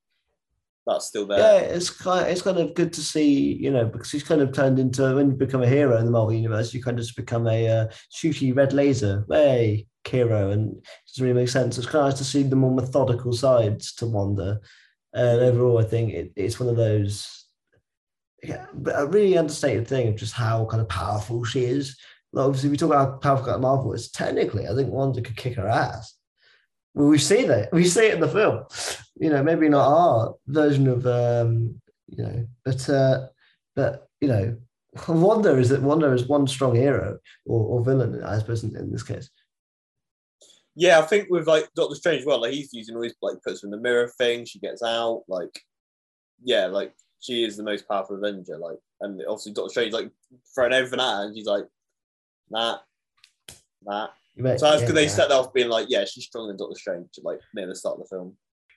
That's still there. yeah, it's kind it's kind of good to see, you know, because he's kind of turned into when you become a hero in the Marvel universe, you kind of just become a uh, shooty red laser, hey, hero, and it doesn't really make sense. It's kind of nice to see the more methodical sides to Wanda, and overall, I think it, it's one of those, yeah, a really understated thing of just how kind of powerful she is. Like, obviously, we talk about how powerful Marvel is. Technically, I think Wanda could kick her ass. We see that. We see it in the film. You know, maybe not our version of, um, you know, but uh, but you know, wonder is that wonder is one strong hero or, or villain, I suppose, in, in this case. Yeah, I think with like Doctor Strange, well, like he's using all his like puts in the mirror thing. She gets out, like, yeah, like she is the most powerful Avenger. Like, and obviously Doctor Strange like throwing everything at her, and she's like, nah, nah. May- So that's yeah, because they yeah. set that off being like, yeah, she's stronger than Doctor Strange, like near the start of the film.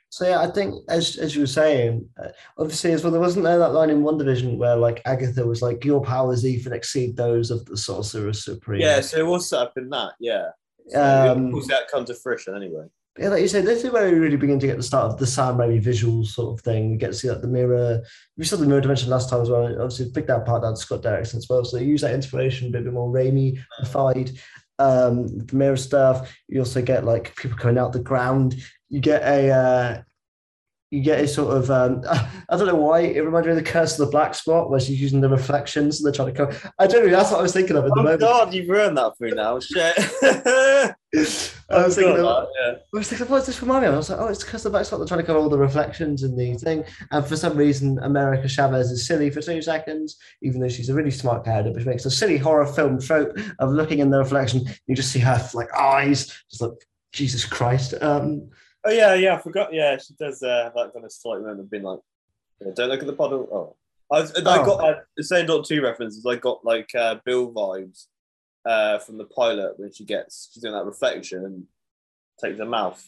So yeah, I think as as you were saying, uh, obviously as well, there wasn't there that line in WandaVision where like Agatha was like, "Your powers even exceed those of the Sorcerer Supreme." Yeah, so it was set up in that. Yeah, so Um, of course that comes to fruition anyway. yeah, like you said, this is where we really begin to get the start of the Sam Raimi visual sort of thing. We get to see like the mirror. We saw the mirror dimension last time as well. Obviously, picked that part down to Scott Derrickson as well. So they use that inspiration a bit, more Raimi-fied. Um, the mirror stuff. You also get like people coming out the ground. You get a uh, you get a sort of um, *laughs* I don't know why it reminded me of the Curse of the Black Spot, where she's using the reflections and they're trying to come. I don't know. That's what I was thinking of at the Oh moment. God, you've ruined that for me now. Shit. *laughs* *laughs* I was thinking God, yeah. I was thinking, what's this me of? I was like, oh, it's because the back spot they're trying to cover all the reflections in the thing. And for some reason, America Chavez is silly for two seconds, even though she's a really smart character, which makes a silly horror film trope of looking in the reflection. You just see her like eyes, just like Jesus Christ. Um, Oh yeah, yeah. I forgot. Yeah, she does uh, that kind of slight moment of being like, yeah, "Don't look at the puddle." Oh, I, was, I Oh. got uh, the same dot two references. I got like uh, Bill vibes uh, from the pilot when she gets she's doing that reflection and takes her mouth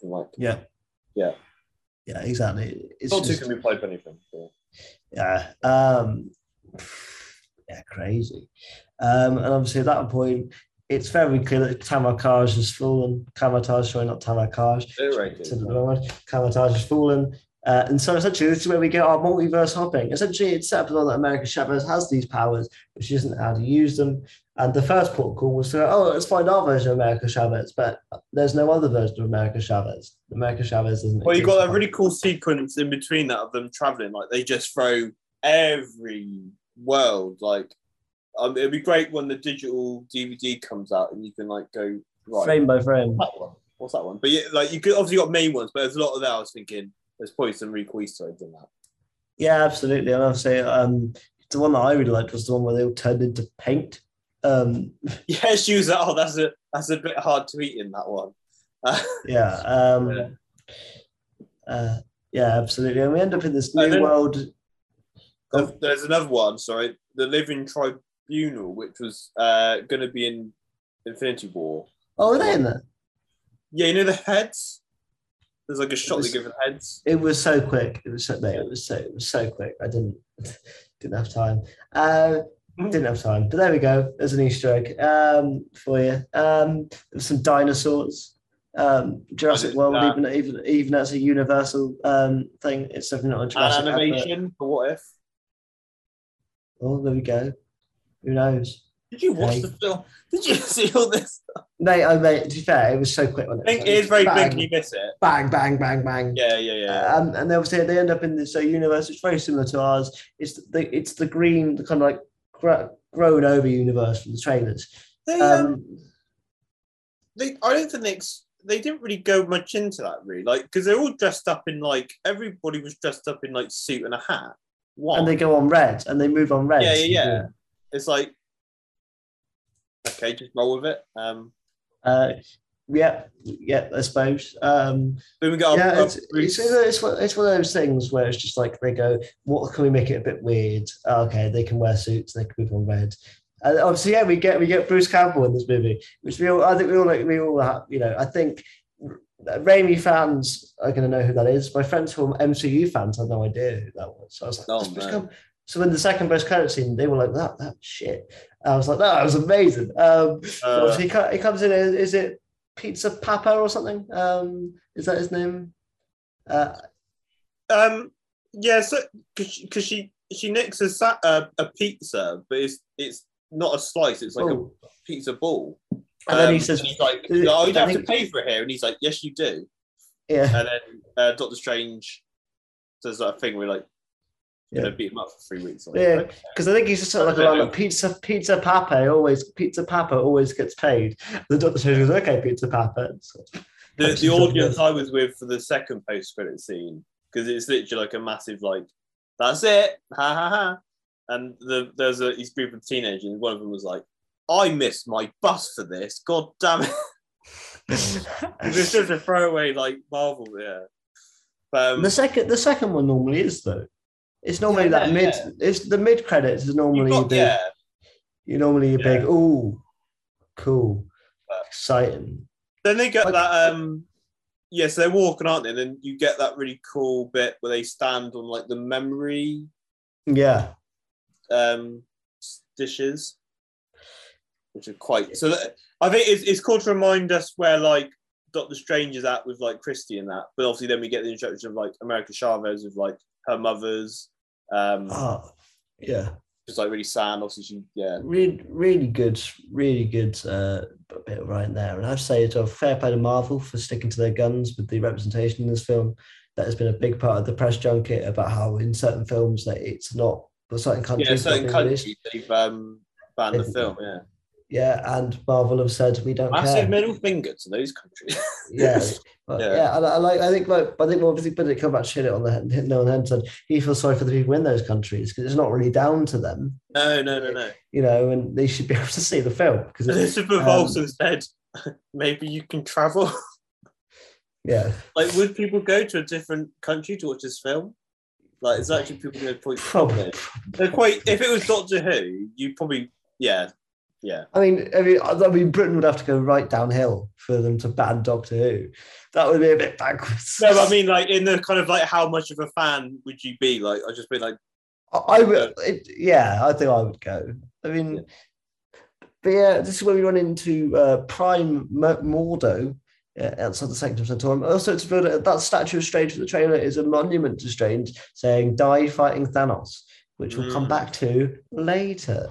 from like yeah. Yeah. Yeah, exactly. It's two just- can be played for anything. so. yeah um yeah crazy um and obviously at that point it's very clear that Tamarkaj has fallen Kamar-Taj sorry not Tamarkaj They're rated. to the wrong one. Kamar-Taj has fallen uh, and so essentially this is where we get our multiverse hopping essentially it's set up that America Chavez has these powers but she doesn't know how to use them and the first port call was to go, oh let's find our version of America Chavez but there's no other version of America Chavez America Chavez isn't. Well, you got exist. that really cool sequence in between that of them traveling. Like they just throw every world. Like um, it'd be great when the digital DVD comes out and you can like go right. Frame by frame. That one. What's that one? But yeah, like you could obviously got main ones, but there's a lot of that. I was thinking there's probably some really cool Easter eggs in that. Yeah, absolutely. And obviously, um, the one that I really liked was the one where they all turned into paint. Um, *laughs* Yeah, she was like, oh, that's a that's a bit hard to eat in that one. *laughs* Yeah, um, Yeah. Uh, yeah, absolutely. And we end up in this new world. There- There's another one, sorry, the Living Tribunal, which was uh, going to be in Infinity War. Oh, are they in there? Yeah, you know the heads. There's like a shot was- they give the heads. It was so quick. It was so mate, it was so it was so quick. I didn't *laughs* didn't have time. Uh, didn't have time. But there we go. There's an Easter egg um, for you. Um, some dinosaurs. Um, Jurassic World, that. even even even as a universal um, thing, it's definitely not a An Jurassic advert. animation for what if? Oh, there we go. Who knows? Did you watch Okay. the film? Did you *laughs* see all this? Mate, I mate, to be fair, it was so quick. When I think it is very big and you miss it. Bang, bang, bang, bang. Yeah, yeah, yeah. Um, and they obviously they end up in this uh, universe. It's very similar to ours. It's the it's the green, the kind of like gra- grown over universe from the trailers. they, um, Um, they, I don't think they, they didn't really go much into that, really. Like, because they're all dressed up in like everybody was dressed up in like suit and a hat. Why? and they go on red, and they move on red. yeah, yeah, yeah. It's like, okay, just roll with it. Um, Uh, yeah, yeah, I suppose. Um, then we got yeah, our- it's, our it's, it's, one- it's one of those things where it's just like they go, what can we make it a bit weird? Oh, okay, they can wear suits, they can move on red. And obviously, yeah, we get we get Bruce Campbell in this movie, which we all I think we all like we all have, you know, I think Raimi fans are going to know who that is. My friends who are MCU fans had no idea who that was. So I was like, Oh, Bruce. Campbell." so when the second post credit scene, they were like, that that shit. I was like, that was amazing. Um, Uh, he, he comes in. Is, is it Pizza Poppa or something? Um, is that his name? Uh, Um, yeah, so because she she nicks a, sa- uh, a pizza, but it's it's not a slice; it's like oh, a pizza ball. and then he Um, says, he's like, "Oh, you have to pay for it here," and he's like, "Yes, you do." yeah, And then uh, Doctor Strange does that thing where like, Yeah. beat him up for three weeks. Like, Yeah. okay. because I think he's just sort of like, Yeah. like pizza, pizza Poppa always, pizza Poppa always gets paid. The Doctor goes, okay, pizza Poppa. So, the, the audience. I was with for the second post credit scene because it's literally like a massive like that's it ha ha ha and the there's a he's group of teenagers and one of them was like I missed my bus for this god damn it *laughs* it's just a throwaway like Marvel yeah but, um, the second, the second one normally is though. It's normally Yeah, that yeah, mid. yeah. It's the mid credits is normally got- the yeah you normally a big ooh, cool, But- exciting. then they get Like- that um yes they're walking aren't they and then you get that really cool bit where they stand on like the memory Yeah, um, dishes, which are quite. So that, I think it's, it's cool to remind us where like Doctor Strange is at with like Christie and that, but obviously then we get the introduction of like America Chavez with like her mother's, um, oh, yeah. just like really sad. Obviously, she yeah, really, really good, really good uh, bit right there. And I have to say, it's a fair play to Marvel for sticking to their guns with the representation in this film. That has been a big part of the press junket about how in certain films that it's not for certain countries. yeah, certain countries they've um, banned the film. Yeah, Yeah, and Marvel have said we don't massive care. middle finger to those countries. *laughs* Yeah, but Yeah. yeah, and I like. I think like, I think obviously, but it come back shit it on the head. No, on the head said he feels sorry for the people in those countries because it's not really down to them, no, no, no, no. you know, and they should be *laughs* able to see the film because Elizabeth Um, Olsen said, *laughs* maybe you can travel. yeah, Like, would people go to a different country to watch this film? Like, is actually people going to point? probably. They're quite. If it was Doctor Who, you probably, yeah, yeah. I mean, I mean, I mean, Britain would have to go right downhill for them to ban Doctor Who. That would be a bit backwards. No, but I mean, like, in the kind of like, how much of a fan would you be? Like, I just be like, I, I would, it, yeah, I think I would go. I mean, Yeah. but yeah, this is where we run into uh, Prime M- Mordo uh, outside the Sanctum Sanctorum. Also, it's revealed that that statue of Strange for the trailer is a monument to Strange, saying "Die fighting Thanos," which we'll come Mm. back to later.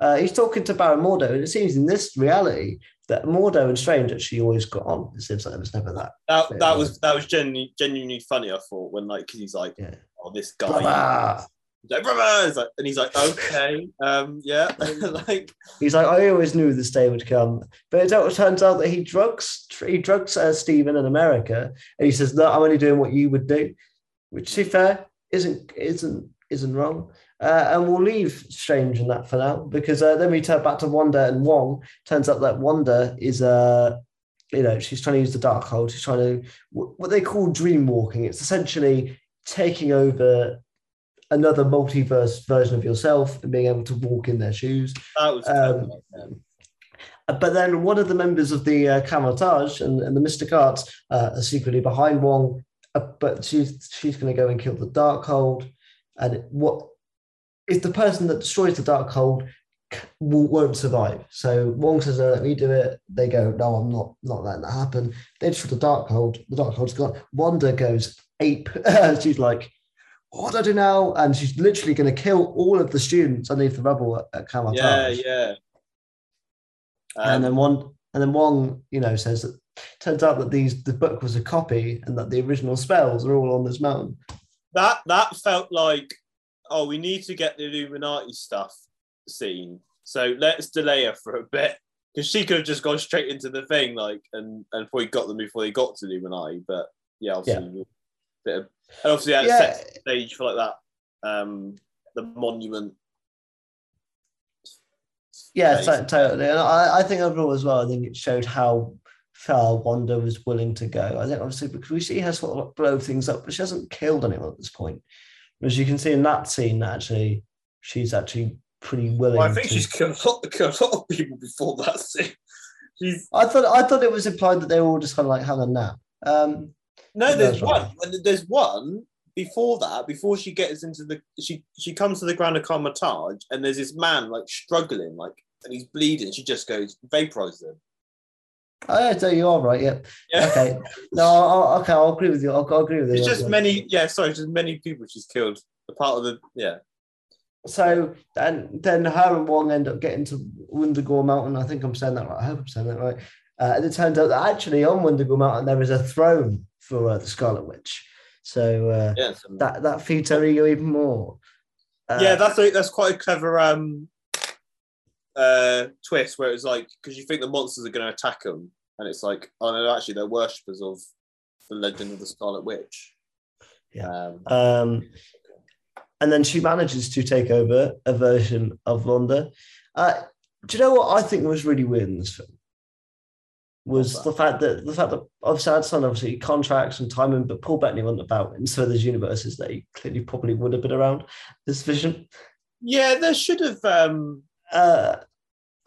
Uh, he's talking to Baron Mordo, and it seems in this reality that Mordo and Strange actually always got on. It seems like there was never that. that. That was that was genuinely genuinely funny. I thought when like, he's like, Yeah. oh, this guy. Brother! He's like, brother, He's like- and he's like, okay, um, yeah, *laughs* like, He's like, I always knew this day would come, but it turns out that he drugs he drugs uh, Stephen in America, and he says, "No, I'm only doing what you would do," which, to be fair, isn't isn't isn't wrong. Uh, and we'll leave Strange in that for now because uh, then we turn back to Wanda and Wong. Turns out that Wanda is uh, you know, she's trying to use the Darkhold. She's trying to what they call dream walking. It's essentially taking over another multiverse version of yourself and being able to walk in their shoes. that was Um, But then one of the members of the uh, Kamar-Taj and, and the Mystic Arts uh, are secretly behind Wong, uh, but she's she's going to go and kill the Darkhold. And what is the person that destroys the Darkhold c- will- won't survive. So Wong says, uh, "Let me do it." They go, "No, I'm not not letting that happen." They destroy the Darkhold. The Darkhold's gone. Wanda goes ape. *laughs* she's like. What do I do now? And she's literally going to kill all of the students underneath the rubble at, at Kamar-Taj yeah, yeah. and Um, then one and then Wong, you know, says that turns out that these the book was a copy and that the original spells are all on this mountain. that that felt like oh we need to get the illuminati stuff scene so let's delay her for a bit because she could have just gone straight into the thing like and and probably got them before they got to illuminati but yeah obviously bit of, and obviously Yeah, set stage for like that um the monument yeah, totally. And I, I think overall as well, I think it showed how far Wanda was willing to go. I think obviously because we see her sort of blow things up, but she hasn't killed anyone at this point. As you can see in that scene, actually, she's actually pretty willing. well, i think to- she's killed a, lot, killed a lot of people before that scene *laughs* she's I thought I thought it was implied that they were all just kind of like having a nap. Um, No, there's that's right. one. There's one before that. Before she gets into the, she she comes to the Grand Kamar-Taj, and there's this man like struggling, like, and he's bleeding. She just goes vaporize him. Oh, yeah, so you are right. Yep. Yeah, Okay. No, I'll, okay, I'll agree with you. I'll, I'll agree with you. it's just many. Yeah, sorry, just many people she's killed. A part of the yeah. So and then her and Wong end up getting to Wundagore Mountain. I think I'm saying that right. I hope I'm saying that right. Uh, and it turns out that actually on Wundagore Mountain there is a throne for uh, the Scarlet Witch. So uh, Yeah, that that feeds her ego even more. Uh, yeah, that's a, that's quite a clever um uh twist where it's like because you think the monsters are going to attack them, and it's like oh no, actually they're worshippers of the legend of the Scarlet Witch. Yeah. Um, Um, and then she manages to take over a version of Wanda. Uh, do you know what I think was really weird in this film? Was the fact that the fact that obviously I understand obviously contracts and timing, but Paul Bettany wasn't about, and so there's universes that he clearly probably would have been around this vision. yeah, there should have. um Uh,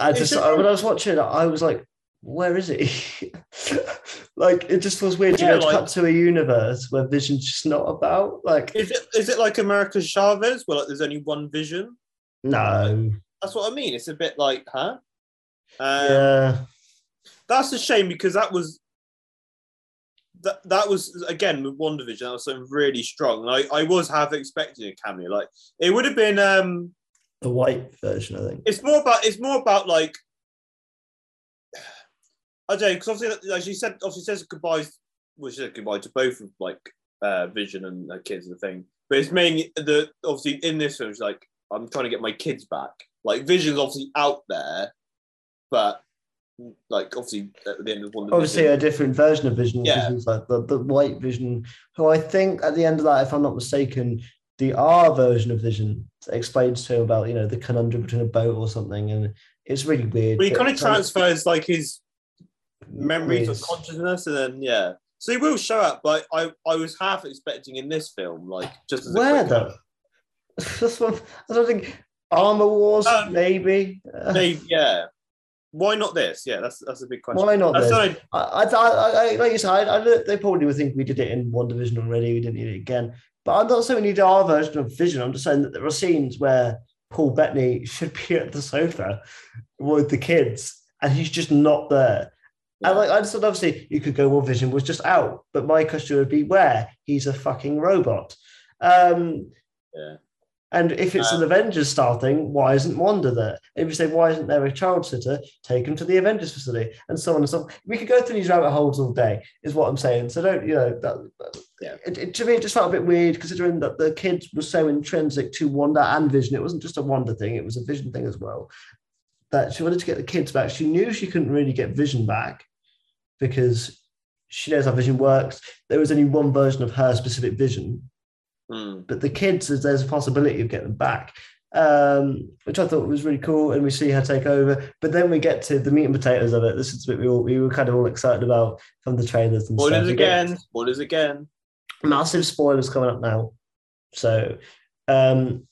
I just I- when I was watching it, I was like, where is he? *laughs* like it just feels weird to Yeah, to like- cut to a universe where Vision's just not about. Like Is it is it like America Chavez, where like there's only one vision? no, That's what I mean. It's a bit like, huh? Um, yeah. That's a shame because that was that that was again with WandaVision. That was something really strong. Like I was half expecting a cameo. Like it would have been. um the white version, I think. It's more about. It's more about like. I don't know because obviously, like she said, obviously says goodbyes. Well, she said goodbye to both of like uh, Vision and her kids and the thing. But it's mainly the obviously in this film. She's like, I'm trying to get my kids back. Like Vision's obviously out there, but like obviously at the end of one. Obviously, a different version of Vision. Yeah. Like the, the white Vision, who I think at the end of that, if I'm not mistaken, the R version of Vision explains to him about you know the conundrum between a boat or something, and it's really weird. But he kind of transfers like his memories of consciousness, and then yeah. So he will show up, but I I was half expecting in this film, like just as Where though? *laughs* That's what I don't think. Armor Wars, Um, maybe. Maybe, *laughs* yeah. Why not this? Yeah, that's that's a big question. why not? That's This? I- I, I, I, I, like you said, I, I, they probably would think we did it in WandaVision already. We didn't need it again. But I'm not saying we need our version of Vision. I'm just saying that there are scenes where Paul Bettany should be at the sofa with the kids, and he's just not there. And like I thought, obviously, you could go, well, Vision was just out. But my question would be, where? He's a fucking robot. Um, Yeah. And if it's an Um, Avengers style thing, why isn't Wanda there? If you say why isn't there a child sitter, take him to the Avengers facility, and so on and so on. We could go through these rabbit holes all day, is what I'm saying. So don't you know that? Yeah. It, it- to me, it just felt a bit weird considering that the kids were so intrinsic to Wanda and Vision. It wasn't just a Wanda thing; it was a Vision thing as well. That she wanted to get the kids back. She knew she couldn't really get Vision back because she knows how Vision works. There was only one version of her specific Vision, Hmm. but the kids, there's a possibility of getting them back, um, which I thought was really cool. And we see her take over, but then we get to the meat and potatoes of it. This is what we, all, we were kind of all excited about from the trailers and stuff. Spoilers get again. Spoilers again. massive spoilers coming up now. So um,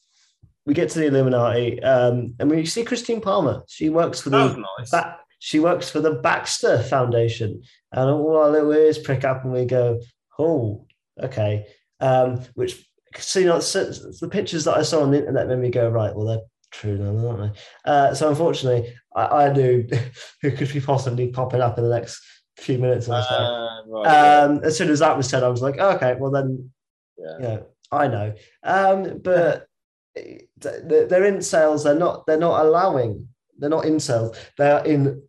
we get to the Illuminati, um, and we see Christine Palmer. She works for the nice. she works for the Baxter Foundation, and all our little ears prick up, and we go, "Oh, okay." Um, which so you know, so- the pictures that I saw on the internet made me go, "Right, well, they're true now, aren't they?" Uh, so unfortunately, I, I knew *laughs* who could be possibly popping up in the next few minutes. Or so. Uh, right, yeah. Um, as soon as that was said, I was like, okay, well then, yeah. you know, I know. Um, but *laughs* they're they're in cells. They're not. They're not allowing. They're not in cells. They're in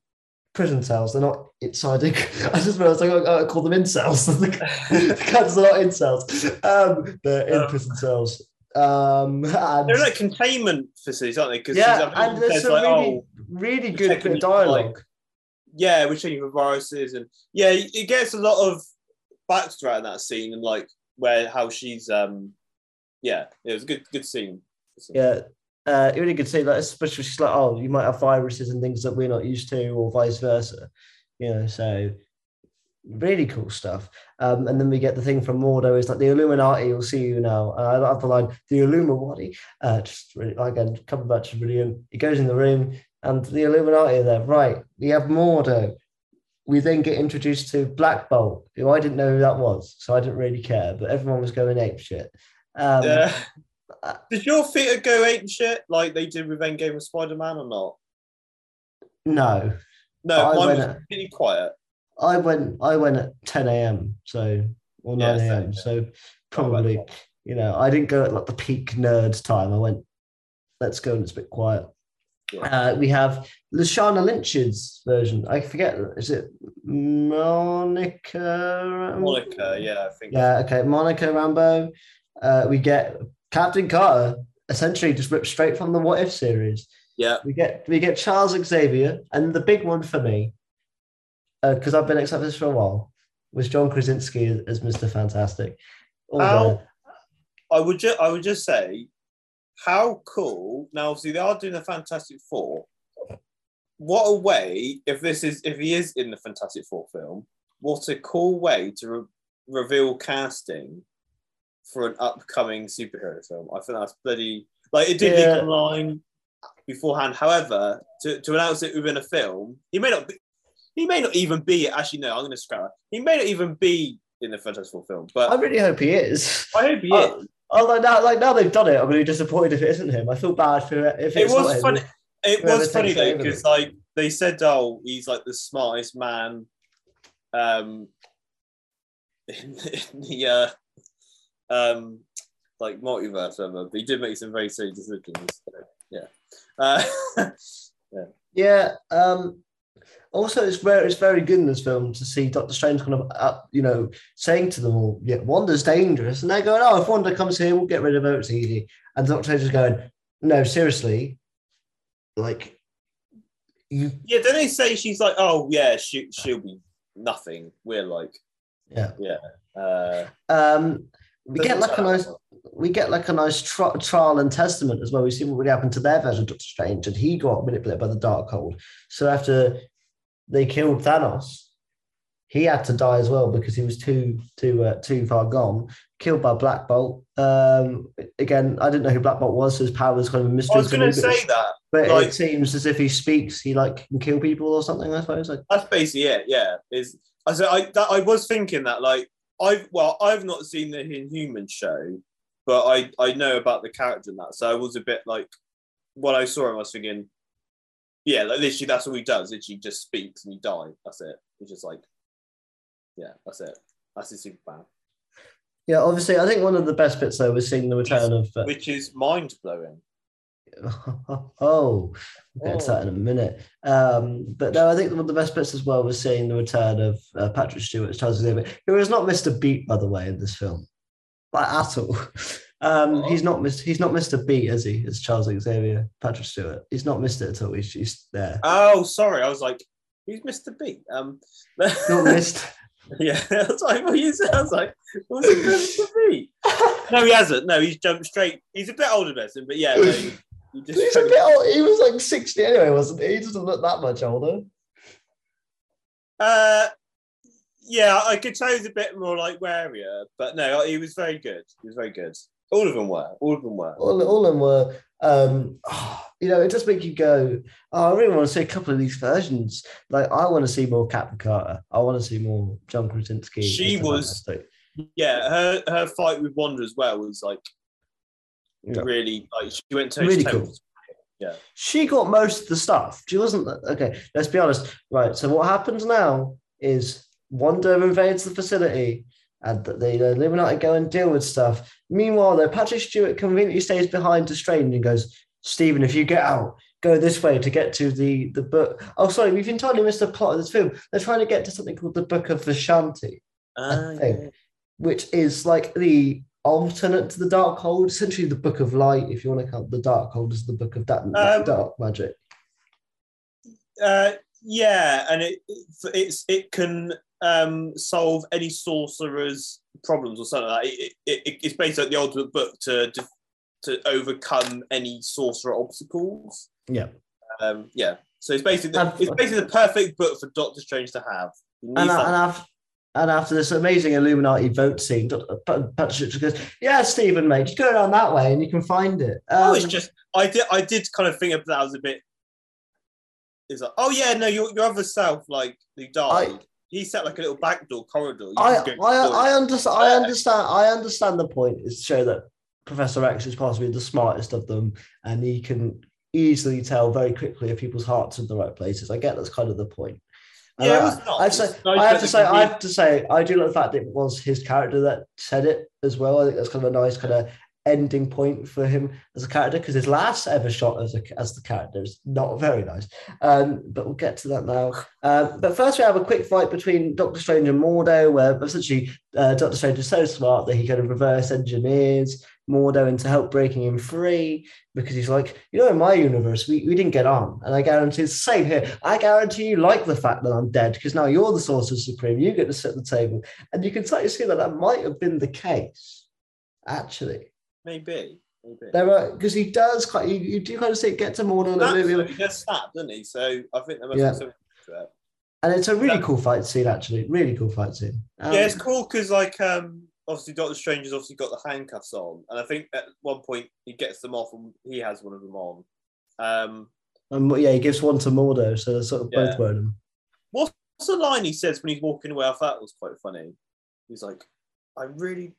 prison cells. They're not inside. *laughs* I just realized like, I, I call them in cells. *laughs* the cats are not in cells. Um, they're in Um, prison cells. Um, and They're like containment facilities, aren't they? Because yeah, and there's some like, really, oh, really good bit of you, like, dialogue. yeah, we're checking for viruses, and yeah, it gets a lot of backstory in that scene, and like where how she's um, yeah, it was a good good scene. Yeah, uh, really good see that, especially she's like, oh, you might have viruses and things that we're not used to, or vice versa. You know, so really cool stuff. Um, and then we get the thing from Mordo is like the Illuminati will see you now. And I love the line, the Illuminati. Uh, just really, again, back to brilliant. He goes in the room and the Illuminati are there. Right, we have Mordo. We then get introduced to Black Bolt, who I didn't know who that was, so I didn't really care, but everyone was going ape shit. Um, Yeah. *laughs* uh, Did your theatre go ape shit like they did with Endgame with Spider Man or not? No, No, I mine went was at- completely quiet. I went I went at 10 a.m. so or 9 Yeah, a.m. So probably, Oh, you know, I didn't go at like the peak nerd time. I went, let's go and it's a bit quiet. Yeah. Uh, we have Lashana Lynch's version. I forget, is it Monica? Monica, yeah, I think. Yeah, okay. Monica Rambeau. Uh, we get Captain Carter, essentially just ripped straight from the What If series. Yeah. We get we get Charles Xavier, and the big one for me, uh, because I've been excited for this for a while, was John Krasinski as, as Mr. Fantastic. Although, I would just I would just say, how cool. Now, obviously, they are doing the Fantastic Four. What a way if this is if he is in the Fantastic Four film. What a cool way to re- reveal casting for an upcoming superhero film. I think that's bloody like it did Yeah. online beforehand. However, to, to announce it within a film, he may not be, he may not even be actually no, I'm going to scrap. it. He may not even be in the Fantastic Four film, but I really hope he is. I hope he Oh, is. Although now, like now they've done it, I'm really disappointed if it isn't him. I feel bad for it. If It was him. funny. It Whoever was funny though because like they said, oh, he's like the smartest man, um, in, in the uh, um, like multiverse ever. But he did make some very silly decisions. So. Uh, *laughs* Yeah. Um, also, it's very it's very good in this film to see Doctor Strange kind of up, you know, saying to them all, "Yeah, Wanda's dangerous," and they're going, "Oh, if Wanda comes here, we'll get rid of her. It's easy." And Doctor Strange is going, "No, seriously, like you, yeah. Then they say she's like, oh yeah, she she'll be nothing. We're like, yeah." Yeah. Uh, Um, we get like a nice we get like a nice tri- trial and testament as well. We see what really happened to their version of Doctor Strange, and he got manipulated by the Darkhold. So after they killed Thanos, he had to die as well because he was too too uh, too far gone. Killed by Black Bolt. Um, again, I didn't know who Black Bolt was, so his power was kind of a mystery. I was going to say that. but like- it seems as if he speaks, he like can kill people or something. I suppose. Like, That's basically it. Yeah, is I said I that, I was thinking that like I've well I've not seen the Inhuman show, but I I know about the character in that, so I was a bit like when I saw him, I was thinking, yeah, like literally that's all he does. Literally just speaks and you die. That's it. It's just like, yeah, that's it. That's his superpower. Yeah, obviously, I think one of the best bits though was seeing the return of. Uh, which is mind blowing. *laughs* oh, we'll get to that in a minute. Um, but no, I think one of the best bits as well was seeing the return of uh, Patrick Stewart as Charles Xavier, who is not Mr. Beat, by the way, in this film, like at all. Um, he's not Mr. He's not Mr. Beat, is he? As Charles Xavier, Patrick Stewart. He's not Mr. at all. He's just there. Oh, sorry. I was like, who's Mr. Beat? Um, *laughs* not missed. Yeah, *laughs* I was like, what you said? I was like, what's it Mr. Beat? no, he hasn't. No, he's jumped straight. He's a bit older than him, but yeah. No, he, he just He's a bit old. He was like 60 anyway, wasn't he? He doesn't look that much older. Uh, yeah, I could tell he's a bit more like warier, but no, he was very good. He was very good. All of them were. All of them were. All, all of them were. Um, *sighs* you know, it does make you go, oh, I really want to see a couple of these versions. Like, I want to see more Captain Carter. I want to see more John Krasinski. She was-. Yeah, her her fight with Wanda as well was like Yeah. really like she went to Really cool. Yeah. She got most of the stuff. She wasn't okay. Let's be honest. Right. So what happens now is Wanda invades the facility, and the, the Illuminati go and deal with stuff. Meanwhile, though, Patrick Stewart conveniently stays behind to Strange and goes, "Stephen, if you get out, go this way to get to the the book." Oh, sorry, we've entirely missed the plot of this film. They're trying to get to something called the Book of Vishanti. Ah, think. yeah. which is like the alternate to the Darkhold, essentially the book of light, if you want to count the Darkhold as the book of that Um, dark magic. Uh, yeah, and it it's, it's it can um, solve any sorcerer's problems or something like that. It, it, it, it's basically like the ultimate book to, to to overcome any sorcerer obstacles. Yeah. Um, yeah. So it's basically And- it's basically the perfect book for Doctor Strange to have. And, that- and, after, and after this amazing Illuminati vote scene. Pa- Patrick goes, Yeah, Stephen, mate, just go down that way and you can find it. oh, Um, it's just I did I did kind of think of that as a bit. It's like, oh yeah, no, your your other self, like who died. He set like a little backdoor corridor. You I, I. I understand. I understand. I understand the point is to show that Professor X is possibly the smartest of them, and he can easily tell very quickly if people's hearts are in the right places. I get that's kind of the point. And Yeah, it I- was not. I'd say, I have to say, I have to say, I do like the fact that it was his character that said it as well. I think that's kind of a nice kind of ending point for him as a character because his last ever shot as a, as the character is not very nice. Um, but we'll get to that now. Um, but first, we have a quick fight between Doctor Strange and Mordo, where essentially uh, Doctor Strange is so smart that he kind of reverse engineers Mordo into help breaking him free because he's like, you know, in my universe, we, we didn't get on. And I guarantee it's the same here. I guarantee you like the fact that I'm dead because now you're the Sorcerer Supreme. You get to sit at the table. And you can start to see that that might have been the case, actually. Maybe. Maybe. There are because he does quite you, you do kind of see it get to Mordo in the That's- movie. he gets stabbed, doesn't he? So I think there must Yeah. be something to it. And it's a really Yeah. cool fight scene, actually. Really cool fight scene. Um, yeah, it's cool because like um obviously Doctor Strange has obviously got the handcuffs on, and I think at one point he gets them off and he has one of them on. Um, and yeah, he gives one to Mordo, so they're sort of both wearing them. what's the line he says when he's walking away? I thought was quite funny. He's like, "I really."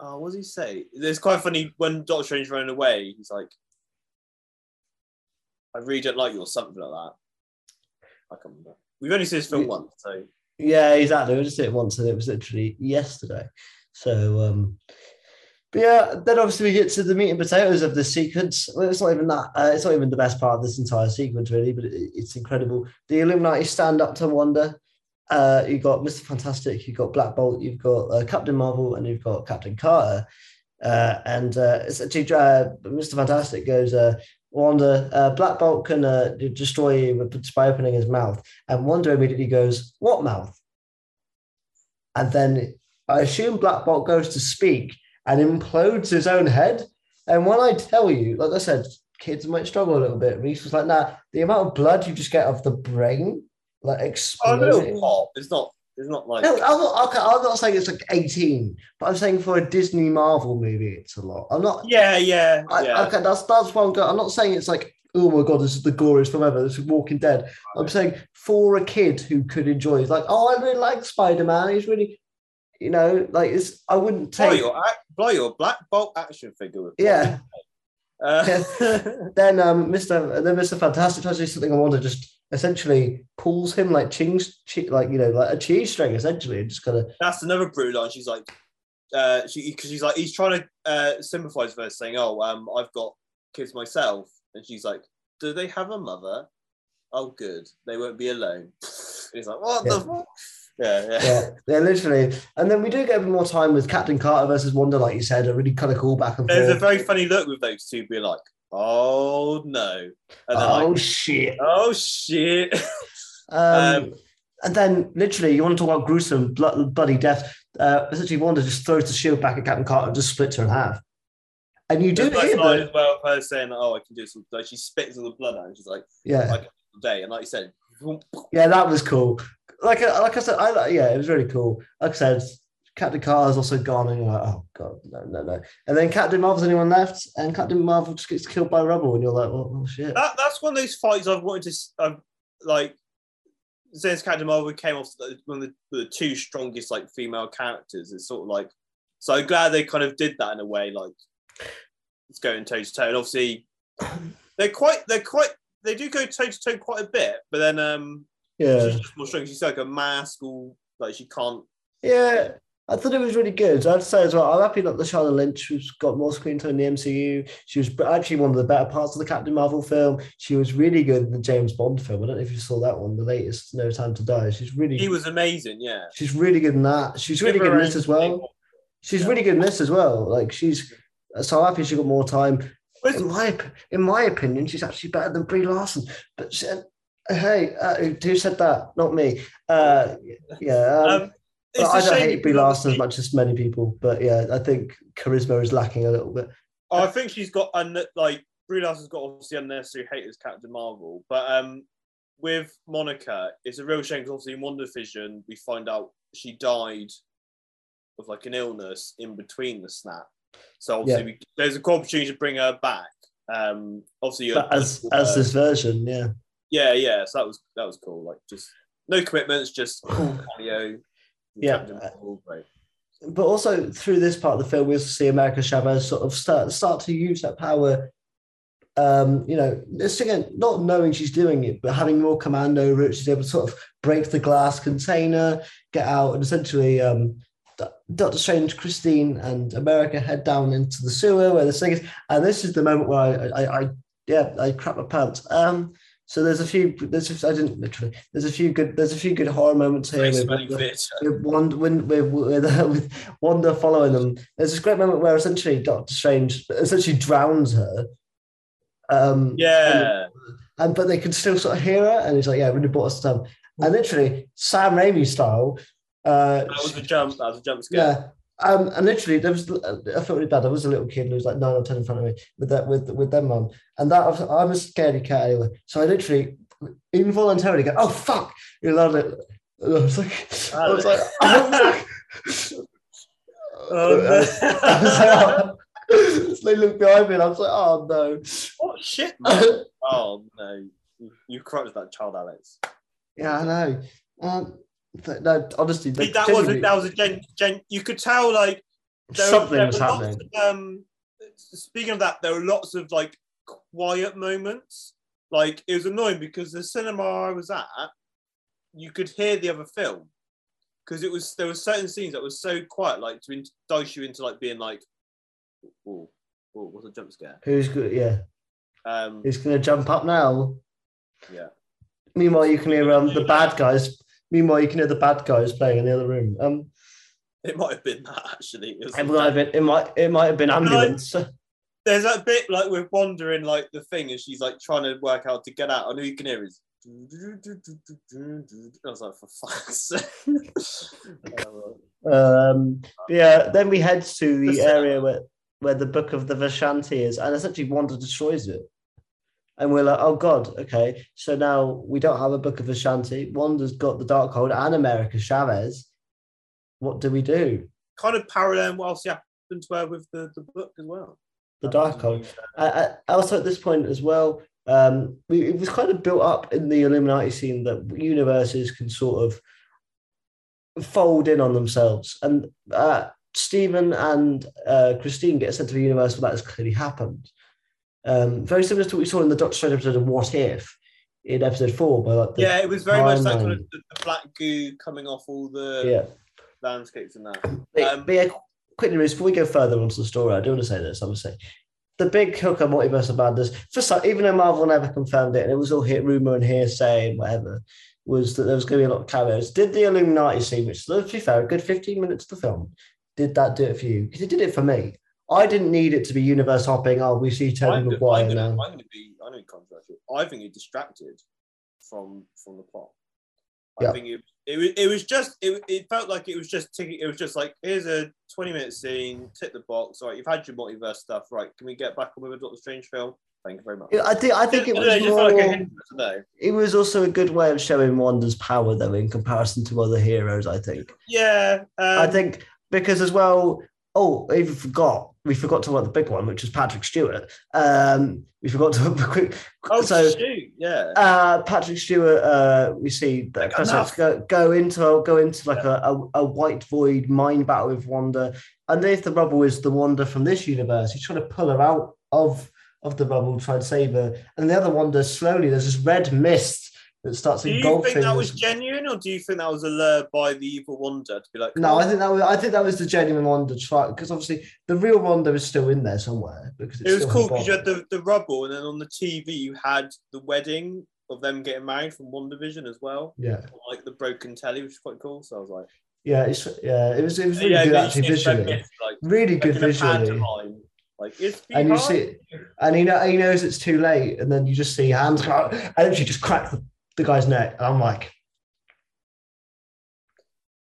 Oh, what does he say? It's quite funny when Doctor Strange ran away. He's like, "I really don't like you" or something like that. I can't remember. We've only seen this film Yeah. once, so Yeah, exactly. We just did it once, and it was literally yesterday. So, um, but yeah, then obviously we get to the meat and potatoes of this sequence. Well, it's not even that. Uh, it's not even the best part of this entire sequence, really, but it, it's incredible. The Illuminati stand up to Wanda. Uh, you've got Mr. Fantastic, you've got Black Bolt, you've got uh, Captain Marvel, and you've got Captain Carter. Uh, and uh, it's uh, Mr. Fantastic goes, uh, Wanda, uh, Black Bolt can destroy you by opening his mouth. And Wanda immediately goes, What mouth? And then I assume Black Bolt goes to speak and implodes his own head. And when I tell you, like I said, kids might struggle a little bit. Rees was like, nah, the amount of blood you just get off the brain, like oh, exploding. little pop. It's not. It's not like. No, I'm not, okay, I'm not saying it's like 18, but I'm saying for a Disney Marvel movie, it's a lot. I'm not, Yeah, yeah, I, yeah. okay, that's that's what I'm. I'm not saying it's like, oh my god, this is the goriest film ever. This is Walking Dead. I'm saying for a kid who could enjoy, it, like, oh, I really like Spider Man. He's really, you know, like it's. I wouldn't Blow take. your, ac- blow your Black Bolt action figure with. Yeah. Uh, *laughs* Then um, Mr. Then Mr. Fantastic tries to do something I want to just essentially pulls him like chings, che- like you know, like a cheese string essentially, and just kind of That's another brutal line. She's like, uh, she because she's like he's trying to uh, sympathise with her, saying, "Oh, um, I've got kids myself," and she's like, "Do they have a mother? Oh, good, they won't be alone." And *laughs* he's like, "What Yeah. the?" Yeah, yeah. Yeah, yeah, literally. And then we do get a bit more time with Captain Carter versus Wanda, like you said, a really kind of cool back and There's a very funny look with those two being like, "Oh no," and then oh like, shit! "Oh shit." *laughs* Um, Um, and then, literally, you want to talk about gruesome, blood, bloody death. Uh, essentially, Wanda just throws the shield back at Captain Carter and just splits her in half. And you do There's hear that, well her saying, "Oh, I can do some." Like she spits all the blood out, and she's like, yeah, "I can today." And like you said, yeah, that was cool. Like, uh, like I said, I yeah, it was really cool. Like I said, Captain Carter's also gone, and you're like, oh god, no, no, no. And then Captain Marvel's the only one left, and Captain Marvel just gets killed by rubble, and you're like, oh, oh shit. that, that's one of those fights I've wanted to I've, like. Since Captain Marvel came off the- one of the, the two strongest like female characters, it's sort of like so. I'm glad they kind of did that in a way, like it's going toe to toe. And obviously, they're quite they're quite they do go toe to toe quite a bit, but then um Yeah. she's more strong. She's like a mask, or like she can't. Yeah, I thought it was really good. I'd say as well, I'm happy that Lashana Lynch who's got more screen time in the MCU. She was actually one of the better parts of the Captain Marvel film. She was really good in the James Bond film. I don't know if you saw that one, the latest No Time to Die. She's really He was amazing, yeah. she's really good in that. She's really good in this as well. She's Yeah. really good in this as well. Like she's so happy she got more time. In my in my opinion, she's actually better than Brie Larson. But she, hey, uh, who said that? Not me. Uh, yeah. Um, Um, I don't hate Brie Larson as much as many people, but yeah, I think charisma is lacking a little bit. I think she's got un- like Brie Larson's got obviously unnecessary hate as Captain Marvel, but um, with Monica, it's a real shame because obviously in One Vision we find out she died of like an illness in between the snap. So obviously we, there's a cool opportunity to bring her back. Um, obviously as as uh, this version, yeah, yeah, yeah. So that was that was cool. Like just no commitments, just *sighs* cool cameo. Yeah. But also through this part of the film, we also see America Chavez sort of start start to use that power. Um, you know, this again, not knowing she's doing it, but having more command over it, she's able to sort of break the glass container, get out, and essentially, um, Doctor Strange, Christine, and America head down into the sewer where the thing is, and this is the moment where I, I, I yeah, I crap my pants. Um, so there's a few, there's, a, I didn't literally, there's a few good, there's a few good horror moments here. With- with- with Wanda, *laughs* with, with, Wanda following them. There's this great moment where essentially Doctor Strange essentially drowns her. Um, Yeah. and but they can still sort of hear her, and he's like, "Yeah, really bought us time." And literally, Sam Raimi style. Uh, That was a jump. That was a jump scare. yeah. Um, and literally, there was I felt really bad. I was a little kid who was like nine or ten in front of me with that with with their mum, and that was, I'm a scaredy cat anyway. So I literally involuntarily go, "Oh fuck!" You know, like, and *laughs* *laughs* I was like, I was like, oh, fuck. Oh, no. I was *laughs* like, oh. So they looked behind me, and I was like, "Oh no!" What shit? Man? Oh no, you, you crushed that child, Alex. yeah, I know. Um, but no, honestly, See, like, that was a, genuinely, that was a gen, gen. You could tell like there, something there was were lots happening. of, um, speaking of that, there were lots of like quiet moments. Like it was annoying because the cinema I was at, you could hear the other film because it was there were certain scenes that were so quiet, like to entice you into like being like, "Oh, oh what's a jump scare?" Who's good? Yeah, Um, who's going to jump up now? yeah. Meanwhile, you can hear um, the bad guys. Meanwhile, you can hear the bad guys playing in the other room. Um, It might have been that actually. It, it might have been. It might. It might have been ambulance. *laughs* There's that bit like we're wandering like the thing, and she's like trying to work out to get out. And all you can hear is. I was like, for fuck's sake. *laughs* Um, yeah. Then we head to the The area where where the book of the Vishanti is, and essentially Wanda destroys it. And we're like, oh god, okay. So now we don't have a book of Vishanti. Wanda's got the Dark Darkhold and America Chavez. What do we do? kind of parallel what else happened to her with the, the book as well. The Darkhold. I, I, also at this point as well, um, we, it was kind of built up in the Illuminati scene that universes can sort of fold in on themselves, and uh, Stephen and uh, Christine get sent to a universe where that has clearly happened. Um, very similar to what we saw in the Doctor Strange episode of What If in episode four, by like Yeah, it was very much like kind of the, black goo coming off all the yeah. landscapes and that. But, Um, but yeah, quickly, before we go further onto the story, I do want to say this. Obviously, the big hook on Multiverse of Madness, for some, even though Marvel never confirmed it, and it was all hit rumor and hearsay and whatever, was that there was going to be a lot of cameos. Did the Illuminati scene, which to be fair, a good 15 minutes of the film, did that do it for you? Because it did it for me. I didn't need it to be universe hopping. Oh, we see Tobey I'm, Maguire I'm gonna, now. I'm gonna be, I know controversial. I think it distracted from from the plot. I Yeah. think it, it was it was just it, it felt like it was just ticking. It was just like here's a 20 minute scene, tick the box. All right, you've had your multiverse stuff. Right, can we get back on with a Doctor Strange film? Thank you very much. I think I think it I was don't know, just felt like more. hindrance, I don't know. It was also a good way of showing Wanda's power, though, in comparison to other heroes. I think. Yeah, um, I think because as well. Oh, I even forgot. We forgot to talk about the big one, which was Patrick Stewart. Um, we forgot to quick. Oh so shoot! Yeah. uh, Patrick Stewart, uh, we see that Like, go, go into go into like a, a, a white void mind battle with Wanda. Underneath the rubble is the Wanda from this universe. He's trying to pull her out of of the rubble, try and save her. And the other Wanda slowly, there's this red mist that starts do you engulfing. think that was genuine, or do you think that was a lure by the evil Wanda to be like? no, "Come I oh. think that was I think that was the genuine Wanda try because obviously the real Wanda is still in there somewhere because it's It was cool because you had the, the rubble, and then on the TV you had the wedding of them getting married from WandaVision as well, yeah like the broken telly, which is quite cool. So I was like, yeah it's yeah it was it was really yeah, good actually see it's red visually like, really like good visually. like it's and you see, and he know he knows it's too late, and then you just see hands and she just crack the, the guy's neck. And I'm like,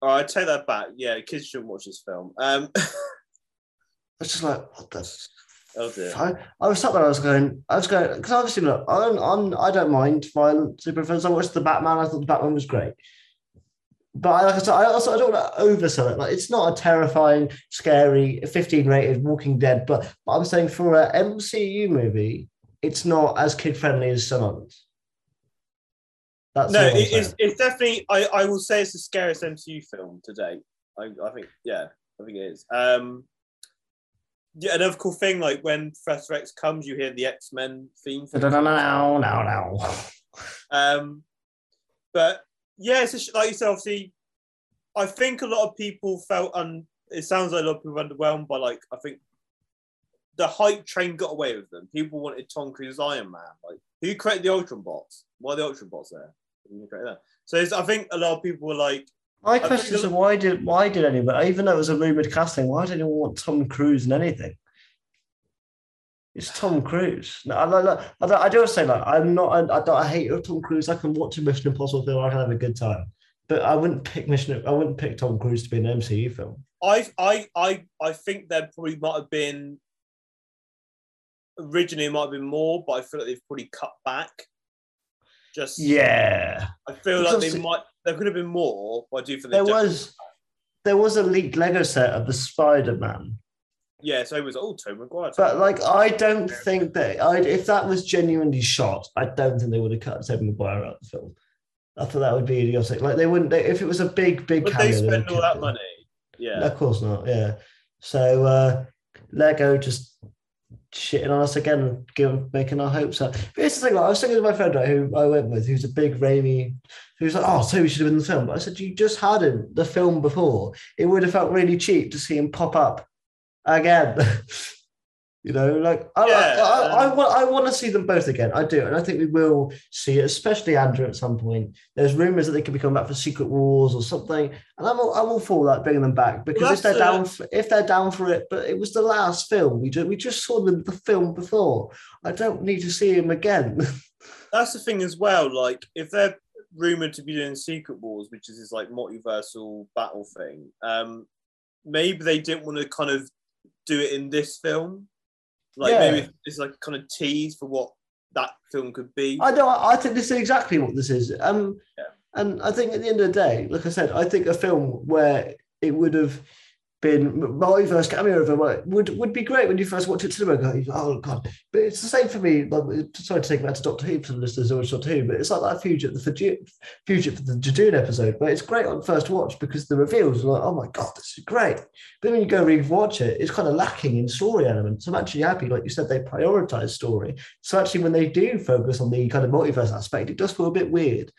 right, I take that back. Yeah, kids shouldn't watch this film. Um, it's just like what the. oh dear. I, I was sat there. I was going. I was going because obviously, look, I don't. I'm, I don't mind violent superheroes. I watched the Batman. I thought the Batman was great. But I, like I said, I also I don't want to oversell it. Like it's not a terrifying, scary, 15 rated Walking Dead. But, but I'm saying for a MCU movie, it's not as kid friendly as some others. That's No, it, it's, it's definitely. I, I will say it's the scariest MCU film to date. I, I think, yeah, I think it is. Um, yeah, another cool thing, like when Professor X comes, you hear the X Men theme. No, no, no, no, no. Um, but yeah, it's a like you said. Obviously, I think a lot of people felt un. It sounds like a lot of people were underwhelmed by like I think the hype train got away with them. People wanted Tom Cruise Iron Man. Like who created the Ultron bots? Why are the Ultron bots there? That? So it's, I think a lot of people were like, My question is why did why did anyone, even though it was a rumored casting, why did anyone want Tom Cruise in anything? It's Tom Cruise. No, I, I, I, I, don't say like I'm not. I, I don't. I hate Tom Cruise. I can watch a Mission Impossible film. I can have a good time, but I wouldn't pick Mission. I wouldn't pick Tom Cruise to be an MCU film. I I I I think there probably might have been originally it might have been more, but I feel like they've probably cut back. Just Yeah, I feel Because like they might there could have been more, but I do think there was there was a leaked Lego set of the Spider Man, yeah. So it was oh Tom McGuire. but like I don't think that I if that was genuinely shot, I don't think they would have cut Tom McGuire out of the film. I thought that would be idiotic. Like they wouldn't. They, if it was a big, big but they spend all that it. money. Yeah. Of course not. Yeah. So uh, Lego just shitting on us again and giving, making our hopes up. But here's the thing: like, I was thinking to my friend right, who I went with, who's a big Raimi, who's like, "Oh, so we should have been in the film." But I said, "You just had him the film before. It would have felt really cheap to see him pop up again." *laughs* you know, like I, Yeah, I, I, I, um, want, I want to see them both again. I do, and I think we will see it, especially Andrew at some point. There's rumors that they could be coming back for Secret Wars or something, and I'm all, I'm all for that, bringing them back because Well, if they're down for, if they're down for it, but it was the last film we just we just saw them the film before. I don't need to see him again. *laughs* That's the thing as well. Like if they're rumored to be doing Secret Wars, which is this like multiversal battle thing, um, maybe they didn't want to kind of do it in this film. Like Yeah. maybe it's like kind of tease for what that film could be. I know. I think this is exactly what this is. Um, Yeah. and I think at the end of the day, like I said, I think a film where it would have been multiverse cameo of him would would be great when you first watch it to the go, oh god. But it's the same for me. Like, sorry to take back to Doctor Who for the listeners who watch Doctor Who, but it's like that fugitive, the fugitive, for the Judoon episode, But it's great on first watch because the reveals are like, oh my god, this is great. But when you go re-watch it, it's kind of lacking in story elements. I'm actually happy, like you said, they prioritize story. So actually, when they do focus on the kind of multiverse aspect, it does feel a bit weird.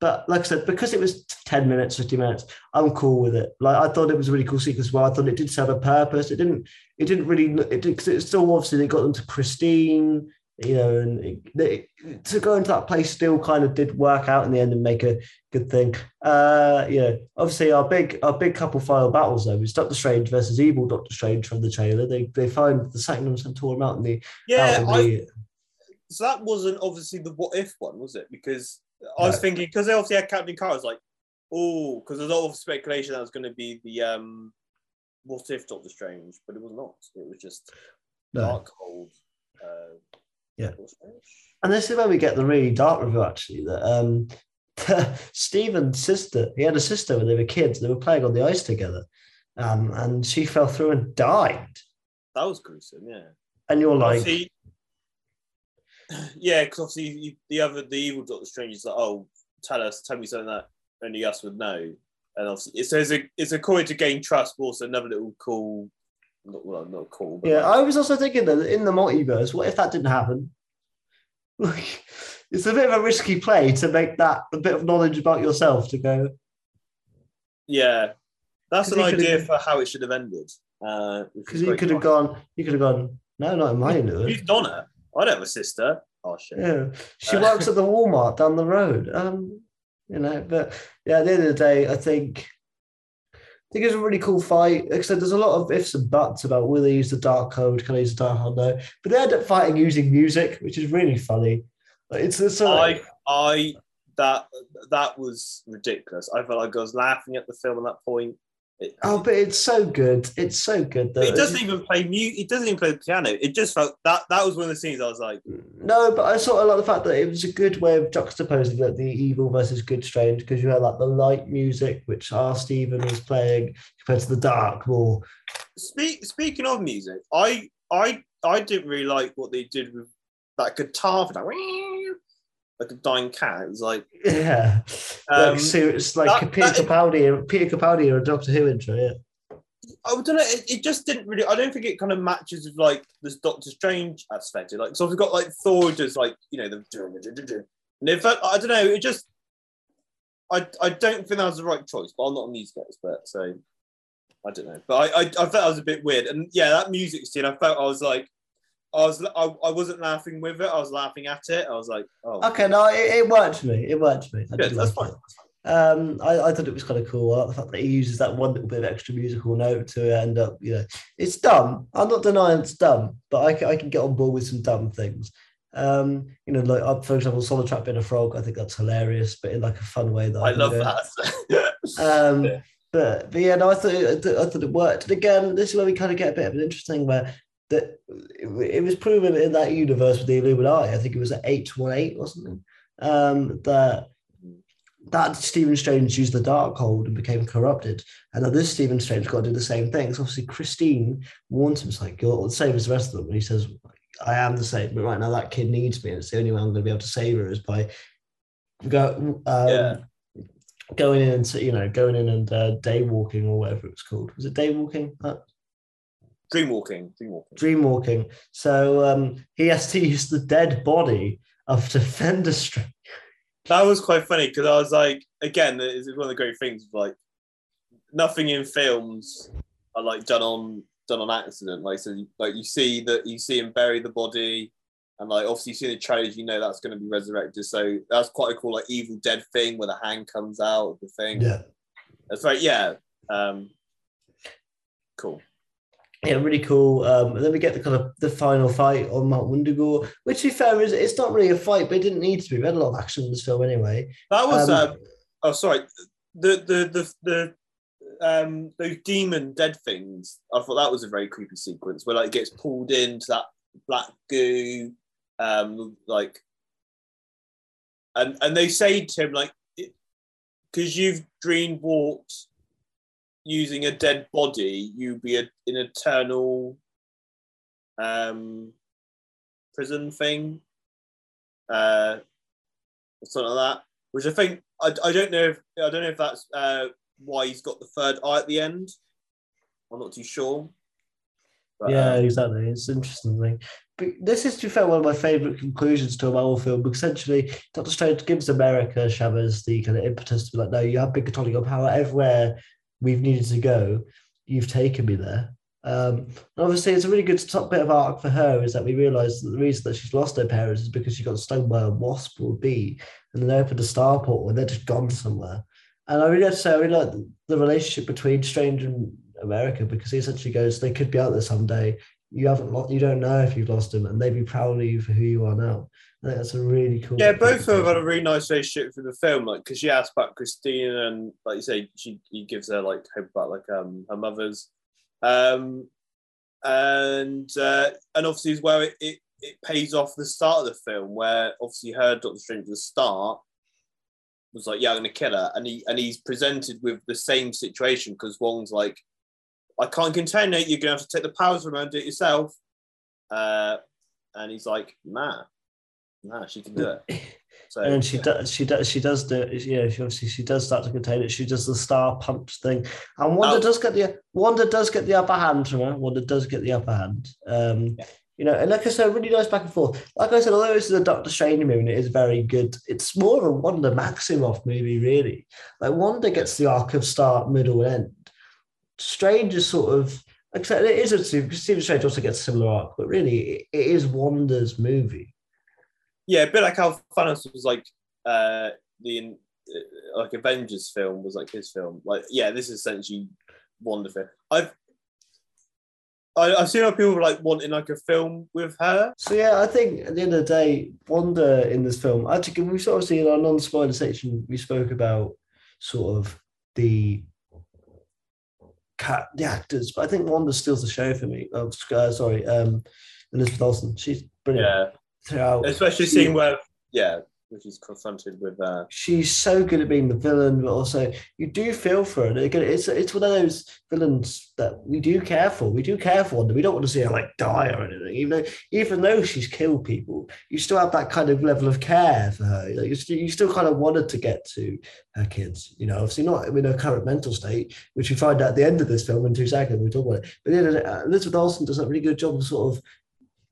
But like I said, because it was 10 minutes, 50 minutes, I'm cool with it. Like I thought it was a really cool sequence as well. I thought it did serve a purpose. It didn't, it didn't really, it did, it still obviously they got them to Christine, you know, and it, it, to go into that place still kind of did work out in the end and make a good thing. Uh, you know, obviously our big, our big couple final battles though is Doctor Strange versus Evil Doctor Strange from the trailer. They, they find the Sanctum and tore him out in the, Yeah, in I, so that wasn't obviously the what if one, was it? Because I was No. thinking because they obviously had Captain Carter, I was like, oh, because there's a lot of speculation that was going to be the um, what if Doctor Strange, but it was not. It was just no. Darkhold. Uh, Yeah. Strange. And this is where we get the really dark review actually, that um, *laughs* Stephen's sister, he had a sister when they were kids, they were playing on the ice together, um, and she fell through and died. That was gruesome. Yeah. And you're like, Obviously- yeah, because obviously the other the evil Doctor Strange is like, oh, tell us, tell me something that only us would know. And obviously, so it's a it's a coin to gain trust, but also another little cool, not well, not cool, but yeah, like- I was also thinking that in the multiverse, what if that didn't happen? *laughs* Like, it's a bit of a risky play to make that a bit of knowledge about yourself to go, Yeah, that's an idea for how it should have ended. Uh, because you could have gone, you could have gone, no, not in my universe. Who's. Donna? I don't have a sister. Oh shit. Yeah, she Uh, works at the Walmart down the road. Um, you know, but yeah, at the end of the day, I think I think it was a really cool fight. Like there's a lot of ifs and buts about will they use the Darkhold, can they use the Darkhold? No, but they end up fighting using music, which is really funny. Like, It's, it's sort I I that that was ridiculous. I felt like I was laughing at the film at that point. Oh, but it's so good. It's so good though. it doesn't even play mute. It doesn't even play the piano. It just felt that that was one of the scenes I was like, No, but I sort of like the fact that it was a good way of juxtaposing like the evil versus good strange because you had like the light music, which R. Stephen was playing, compared to the dark more. Speak, speaking of music, I I I didn't really like what they did with that guitar for that like a dying cat. It was like Yeah, Um, like, so it's like that- a Peter that- Capaldi, Peter Capaldi, or a Doctor Who intro. Yeah, I don't know. It, it just didn't really. I don't think it kind of matches with like this Doctor Strange aspect. Like, so we've got like Thor does like you know the and it felt. I don't know. It just. I I don't think that was the right choice, but I'm not a music expert, so I don't know. But I I, I felt that was a bit weird, and yeah, that music scene. I felt I was like. I was I, I wasn't laughing with it. I was laughing at it. I was like, oh, okay, no, it, it worked for me. It worked for me. I good, that's like fine. Um, I, I thought it was kind of cool. I fact that he uses that one little bit of extra musical note to end up, you know, it's dumb. I'm not denying it's dumb, but I, can- I can get on board with some dumb things. Um, you know, like uh, for example, Solid Trap being a frog, I think that's hilarious, but in like a fun way. That I can love go. that. *laughs* Um, Yeah. but, but yeah, no, I thought it, I I thought it worked. And again, this is where we kind of get a bit of an interesting where that it, was proven in that universe with the Illuminati. I think it was at eight one eight or something. Um, that that Stephen Strange used the Darkhold and became corrupted, and now this Stephen Strange got to do the same thing. So obviously Christine warns him, it's like you're the same as the rest of them, and he says, "I am the same, but right now that kid needs me, and it's the only way I'm going to be able to save her is by go." Um, Yeah. Going in and you know going in and uh, day walking or whatever it was called was it day walking Dreamwalking, dreamwalking. dream walking so um he has to use the dead body of Defender Strange That was quite funny because I was like, again, it's one of the great things. Like, nothing in films are like done on done on accident. Like, so you, like you see that you see him bury the body, and like obviously you see the trailers, you know that's going to be resurrected. So that's quite a cool like Evil Dead thing where the hand comes out of the thing. yeah That's right. Yeah. Um, cool. Yeah, really cool. Um, and then we get the kind of the final fight on Mount Wundagore, which, to be fair, is it's not really a fight, but it didn't need to be. We had a lot of action in this film anyway. That was. Um, uh, oh, sorry. The the the the um those demon dead things. I thought that was a very creepy sequence where like it gets pulled into that black goo, um, like, and and they say to him like, because you've dream walked using a dead body, you'd be a, an eternal um prison thing. Uh, or something like that. Which I think I, I don't know if I don't know if that's uh, why he's got the third eye at the end. I'm not too sure. But, yeah, um, exactly. It's an interesting thing. But this is, to be fair, one of my favourite conclusions to a Marvel film because essentially Doctor Strange gives America Chavez the kind of impetus to be like, no, you have been controlling your power everywhere we've needed to go. You've taken me there. Um, obviously, it's a really good top bit of arc for her is that we realise that the reason that she's lost her parents is because she got stung by a wasp or a bee and then opened a starport and they're just gone somewhere. And I really have to say, I really like the, relationship between Strange and America because he essentially goes, they could be out there someday. You haven't you don't know if you've lost them, and they'd be proud of you for who you are now. That's a really cool. Yeah, both of them had a really nice relationship through the film. Like, because she asks about Christine, and like you say, she he gives her like hope about like um her mother's, um, and uh, and obviously as well, it, it it pays off the start of the film where obviously her Doctor Strange at the start was like, yeah, I'm gonna kill her, and he and he's presented with the same situation because Wong's like, I can't contain it. You're gonna have to take the powers from her and do it yourself. Uh, and he's like, nah, nah, she can do it. *laughs* So and she does, she does, she does do, it. yeah. She obviously she does start to contain it. She does the star punch thing, and Wanda Oh. does get the Wanda does get the upper hand from her. Wanda does get the upper hand. Um, Yeah. you know, and like I said, really nice back and forth. Like I said, although this is a Doctor Strange movie, and it is very good. It's more of a Wanda Maximoff movie, really. Like Wanda gets the arc of start, middle, and end. Strange is sort of. except it is a Stephen Strange also gets a similar arc, but really, it, it is Wanda's movie. Yeah, a bit like how Thanos was like uh the uh, like Avengers film was like his film. Like, yeah, this is essentially wonderful. I've I, I've seen how people like wanting like a film with her. So yeah, I think at the end of the day, Wanda in this film, actually, we sort of see in our non-spoiler section, we spoke about sort of the cat, the actors, but I think Wanda steals the show for me. Oh, uh, sorry, um, Elizabeth Olsen, she's brilliant Yeah, throughout. especially seeing where yeah, which is confronted with uh she's so good at being the villain, but also you do feel for her. It's it's one of those villains that we do care for. We do care for Wanda. We don't want to see her like die or anything. Even though even though she's killed people, you still have that kind of level of care for her. Like you, still, you still kind of wanted to get to her kids. You know, obviously not in her current mental state, which we find out at the end of this film in two seconds. We talk about it. But then uh, Elizabeth Olsen does a really good job of sort of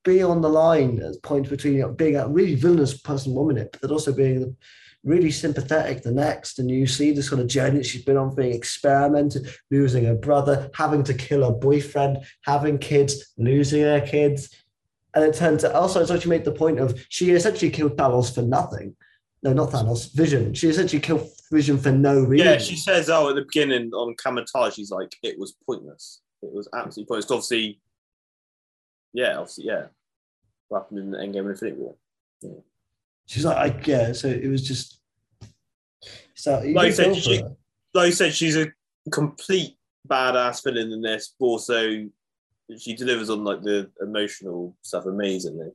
be on the line at point between you know, being a really villainous person one minute, but also being really sympathetic the next. And you see this sort of journey she's been on, being experimented, losing her brother, having to kill her boyfriend, having kids, losing her kids. And it turns out also, it's actually made the point of she essentially killed Thanos for nothing. No, not Thanos, Vision. She essentially killed Vision for no reason. Yeah, she says, oh, at the beginning on Kamar-Taj, she's like, it was pointless. It was absolutely pointless. Obviously, yeah, obviously, yeah. What happened in the Endgame and Infinity War. Yeah. She's like, I, yeah, so it was just. So you Like you said, she- Like you said, she's a complete badass villain in this, but also she delivers on like the emotional stuff amazingly.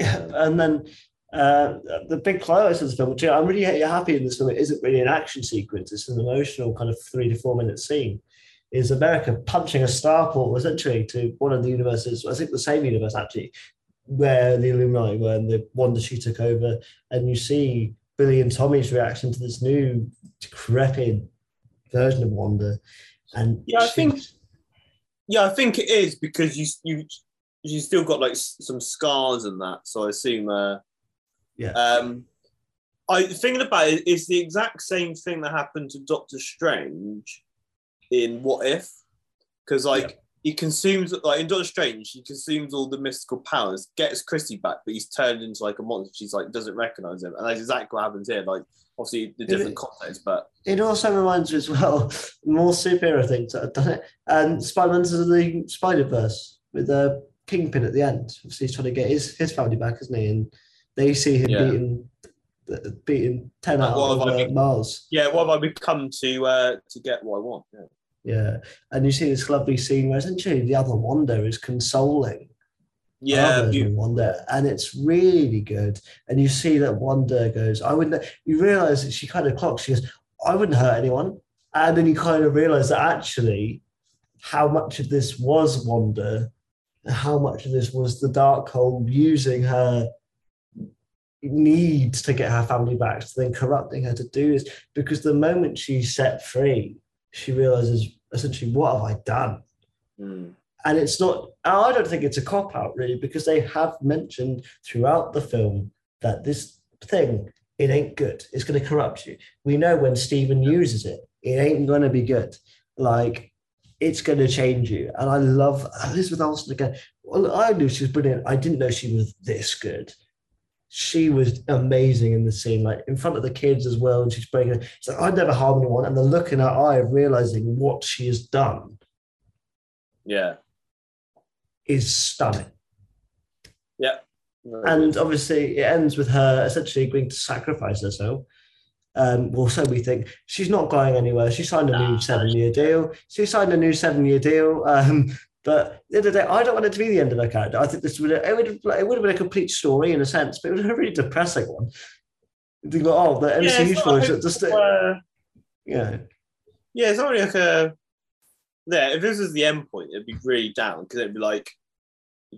Um, and then uh, the big climax of the film, which I'm really happy in this film, it isn't really an action sequence, it's an emotional kind of three to four minute scene. Is America punching a star portal essentially to one of the universes, I think the same universe actually, where the Illuminati were and the Wanda she took over, and you see Billy and Tommy's reaction to this new decrepit version of Wanda. And Yeah, I think- Yeah, I think it is because you you you still got like some scars and that, so I assume. Uh, Yeah. Um, I thinking about it is the exact same thing that happened to Doctor Strange in What If, because like he consumes like in Doctor Strange, he consumes all the mystical powers, gets Christy back, but he's turned into like a monster. She's like doesn't recognize him, and that's exactly what happens here. Like obviously the different context, but It also reminds me as well, *laughs* more superhero things that have done it. And Spider-Man's of the Spider-Verse with the Kingpin at the end. Obviously, he's trying to get his, his family back, isn't he? And they see him Yeah. beating beating 10 Like, out of uh, Mars. yeah, what have I become to uh, to get what I want? Yeah. Yeah. And you see this lovely scene where essentially the other Wanda is consoling Yeah, with Wanda, and it's really good. And you see that Wanda goes, I wouldn't. You realize that she kind of clocks. She goes, I wouldn't hurt anyone. And then you kind of realize that actually, how much of this was Wanda, and how much of this was the dark Darkhold using her need to get her family back, to then corrupting her to do this. Because the moment she's set free, she realizes essentially, what have I done? Hmm. and it's not. I don't think it's a cop out really because they have mentioned throughout the film that this thing it ain't good. It's going to corrupt you. We know when Stephen uses it, it ain't going to be good. Like it's going to change you. And I love Elizabeth Olsen again. Well, I knew she was brilliant. I didn't know she was this good. She was amazing in the scene, like in front of the kids as well. And she's breaking. She's like, "I'd never harm anyone," and the look in her eye of realizing what she has done Yeah. is stunning. Yeah. Very And good. obviously, it ends with her essentially agreeing to sacrifice herself. Um, well, so we think she's not going anywhere. She signed a new seven-year deal. She signed a new seven-year deal. Um, but the other day, I don't want it to be the end of her character. I think this would it would it would have been a complete story in a sense, but it was a really depressing one. You think, oh, the Yeah, MCU it's story not is just Uh, yeah, yeah, it's not really like a. Yeah, if this was the end point, it'd be really down because it'd be like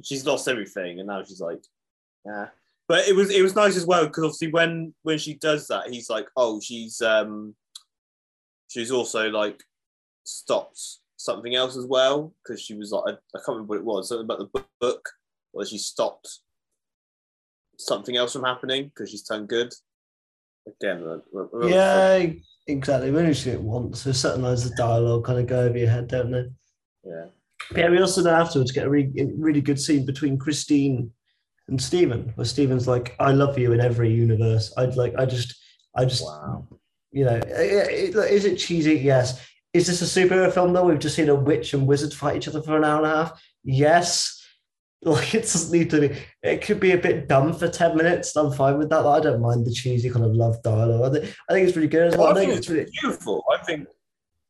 she's lost everything and now she's like, yeah. But it was it was nice as well because obviously when when she does that, he's like, oh, she's um, she's also like stopped something else as well because she was like I, I can't remember what it was something about the book, where she stopped something else from happening because she's turned good. Again, yeah, exactly. We only see it once. So certain lines of dialogue kind of go over your head, don't they? yeah. But yeah, we also then afterwards get a really, really good scene between Christine and Stephen, where Stephen's like, "I love you in every universe." I'd like, I just, I just, Wow. you know, is it cheesy? Yes. Is this a superhero film though? We've just seen a witch and wizard fight each other for an hour and a half. Yes. *laughs* Like it doesn't need to be. It could be a bit dumb for ten minutes. I'm fine with that. Like, I don't mind the cheesy kind of love dialogue. I think, I think it's really good as well. Well, I I think it's really. beautiful. I think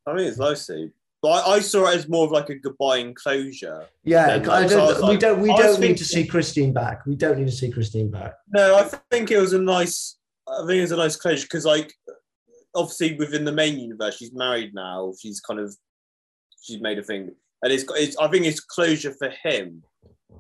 I think it's lovely. But I, I saw it as more of like a goodbye and closure. Yeah, then, I like, so I don't, we don't. We don't need thinking- to see Christine back. We don't need to see Christine back. No, I think it was a nice. I think it was a nice closure because, like, obviously within the main universe, she's married now. She's kind of she's made a thing, and it's, it's I think it's closure for him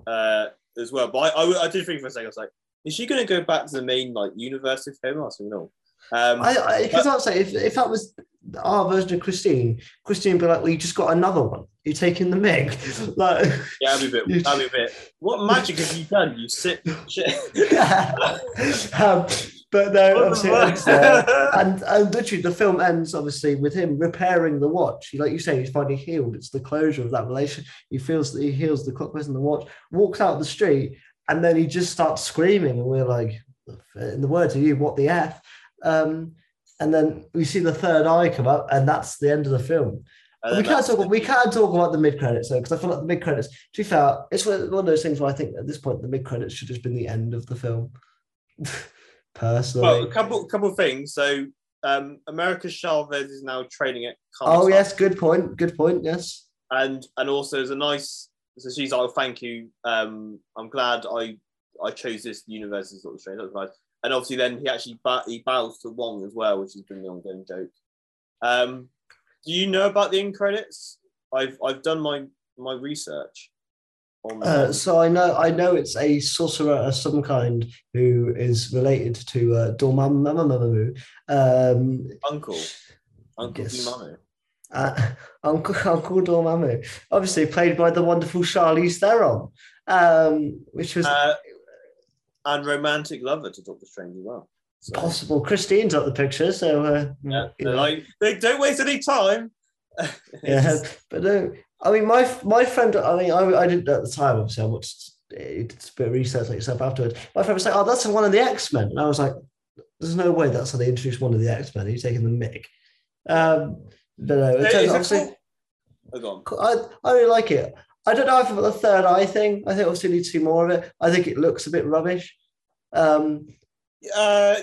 uh, as well. But I, I, I did think for a second, I was like, is she going to go back to the main like universe with him? I was like, no. Um, I because I'll say if, if that was our version of Christine, Christine would be like, "Well, you just got another one. You're taking the Meg." *laughs* like, yeah, that'd be a bit. That'd be a bit. What magic have you done? You sit. Shit. *laughs* *laughs* um, but no, obviously, it's there. *laughs* and and literally the film ends obviously with him repairing the watch. Like you say, he's finally healed. It's the closure of that relation. He feels that he heals the clockwise and the watch. Walks out the street, and then he just starts screaming, and we're like, in the words of you, what the f? Um, and then we see the third eye come up, and that's the end of the film. We can't talk. We can't talk about the mid credits though, because I feel like the mid credits. To be fair, it's one one of those things where I think at this point the mid credits should have been the end of the film. *laughs* Personally, Well, a couple couple things. So, um, America Chavez is now training at. oh yes, good point. Good point. Yes. and and also there's a nice. So she's like, oh, "Thank you. Um, I'm glad I I chose this universe sort of strange." That was nice. And obviously, then he actually ba- he bows to Wong as well, which has been the ongoing joke. Um, do you know about the end credits? I've I've done my my research. Uh, so I know I know it's a sorcerer of some kind who is related to uh, Dormammu, um, Uncle Uncle Yes. Dormammu. uh, *laughs* Uncle Uncle Dormammu, obviously played by the wonderful Charlize Theron, um, which was Uh, and romantic lover to Doctor Strange as well. So, possible. Christine's up the picture, so uh, yeah, like they don't waste any time. *laughs* yeah, but no, I mean, my my friend, I mean, I, I didn't at the time, obviously, I watched it's a bit of research like yourself afterwards. My friend was like, "Oh, that's one of the X Men," and I was like, "There's no way that's how they introduced one of the X Men. He's taking the mic." Um, but no, it turns it out, obviously, cool? Oh. I I really like it. I don't know if about the third eye thing. I think obviously need to see more of it. I think it looks a bit rubbish. Um, Uh,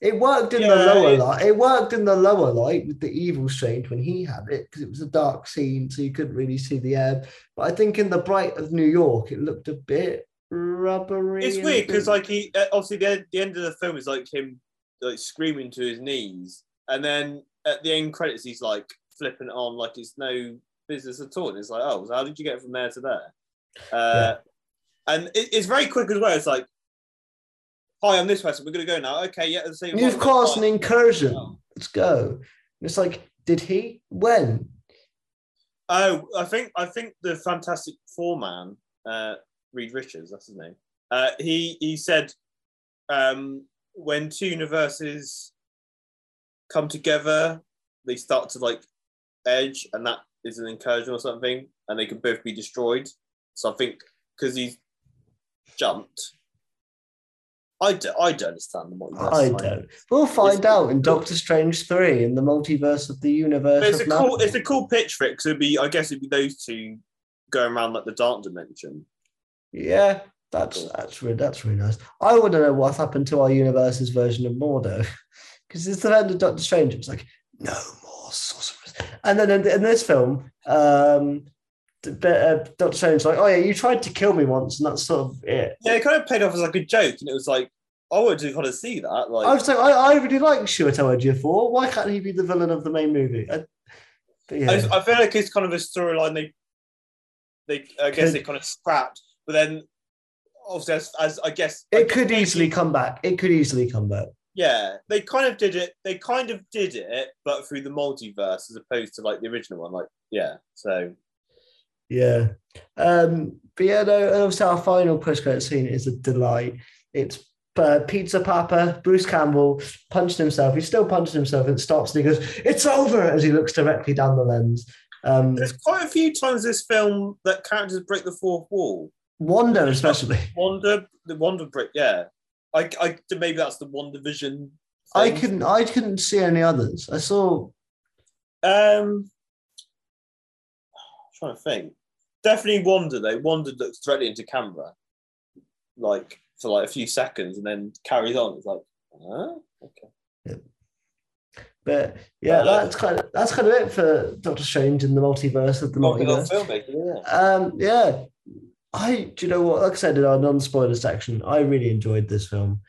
It worked in Yeah, the lower it- light. It worked in the lower light with the evil strange when he had it because it was a dark scene, so you couldn't really see the ebb. But I think in the bright of New York, it looked a bit rubbery. It's weird because like he uh, obviously the, the end of the film is like him like screaming to his knees, and then at the end credits he's like flipping it on like it's no business at all. And it's like, oh, so how did you get from there to there? Uh, And it, it's very quick as well. It's like, hi, I'm this person. We're gonna go now. Okay, yeah. The same. You've caused an incursion. Oh. Let's go. And it's like, did he? When? Oh, I think I think the Fantastic Four man, uh, Reed Richards, that's his name. Uh, he he said um, when two universes come together, they start to like edge, and that is an incursion or something, and they can both be destroyed. So I think because he's jumped, I, d- I don't understand the multiverse. I don't. We'll find It's- out in Doctor Strange three in the multiverse of the universe. It's a cool it's a cool pitch for it because it'd be I guess it'd be those two going around like the dark dimension. Yeah, that's that's really that's really nice. I want to know what happened to our universe's version of Mordo, *laughs* because it's the end of Doctor Strange. It was like no more sorcerers, and then in, in this film, um, but, uh, Doctor Strange's like, oh yeah, you tried to kill me once, and that's sort of it. Yeah, it kind of played off as like a joke, and it was like I wanted to kind of see that. Like I was like, I, I really like Chiwetel Ejiofor. Why can't he be the villain of the main movie? I, but yeah. I, I feel like it's kind of a storyline they they I guess Could- they kind of scrapped, but then obviously as, as I guess it could easily come back. It could easily come back. yeah they kind of did it they kind of did it but through the multiverse as opposed to like the original one like yeah so Yeah. Um, but yeah, no, and obviously our final post credit scene is a delight. It's uh, Pizza Poppa, Bruce Campbell punched himself. He's still punching himself and stops and he goes, It's over as he looks directly down the lens. Um, there's quite a few times this film that characters break the fourth wall Wanda, especially. *laughs* Wanda the Wanda brick, yeah I, I maybe that's the WandaVision I couldn't I couldn't see any others. I saw Um, I'm trying to think. Definitely Wanda though. Wanda looks directly into camera, like for like a few seconds, and then carries on. It's like, huh? okay. but yeah, But, uh, that's kind of that's kind of it for Doctor Strange in the multiverse of the multiverse. filmmaking, yeah. Um, yeah, I do you know what? Like I said in our non-spoiler section, I really enjoyed this film.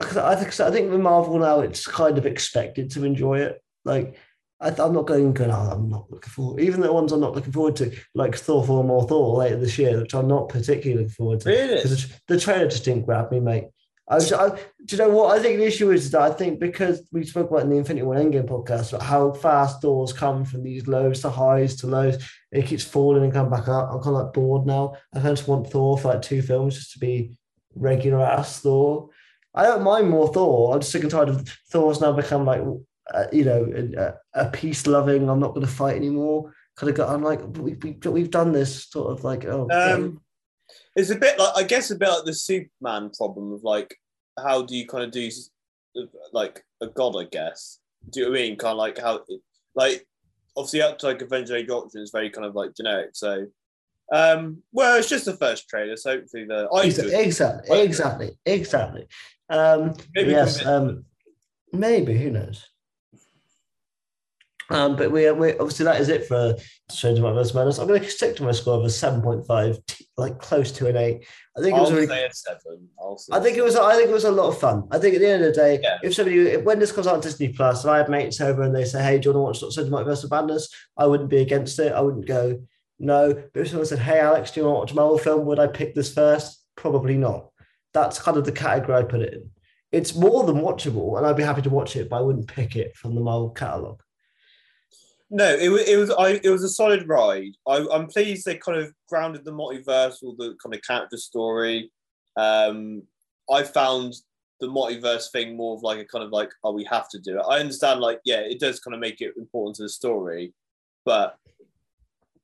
I think I think with Marvel now, it's kind of expected to enjoy it. Like I, I'm not going. Oh, I'm not looking forward. Even the ones I'm not looking forward to, like Thor: Four More Thor later this year, which I'm not particularly looking forward to. Really? Because the, trailer just didn't grab me, mate. I, was, I, do you know what? I think the issue is that I think because we spoke about in the Infinity War Endgame podcast about how fast Thor's come from these lows to highs to lows, and it keeps falling and come back up. I'm kind of like bored now. I kind of just want Thor for like two films just to be regular ass Thor. I don't mind more Thor. I'm just sick and tired of Thor's now become like, uh, you know, a, a peace loving. I'm not going to fight anymore. Kind of got. I'm like, we, we, we've done this sort of like, oh, Um, it's a bit like I guess a bit like the Superman problem of like how do you kind of do like a god? I guess. Do you know what I mean? Kind of like how like obviously up to like Avenger Age of is very kind of like generic. So. Um, well, it's just the first trailer, so hopefully the I Exactly, it. exactly, exactly, exactly. Um, Maybe yes, um, maybe who knows. Um, but we, we obviously that is it for Strange Multiverse Madness. I'm going to stick to my score of a seven point five, like close to an eight. I think it was really, a seven. I'll say think it was. I think it was a lot of fun. I think at the end of the day, Yeah. if somebody, if, when this comes out on Disney Plus, and I have mates over and they say, "Hey, do you want to watch Strange Multiverse of Madness?" I wouldn't be against it. I wouldn't go no. But if someone said, "Hey, Alex, do you want to watch a Marvel film?" Would I pick this first? Probably not. That's kind of the category I put it in. It's more than watchable, and I'd be happy to watch it, but I wouldn't pick it from the Marvel catalog. No, it was it was I it was a solid ride. I, I'm pleased they kind of grounded the multiverse or the kind of character story. Um, I found the multiverse thing more of like a kind of like oh we have to do it. I understand like yeah it does kind of make it important to the story, but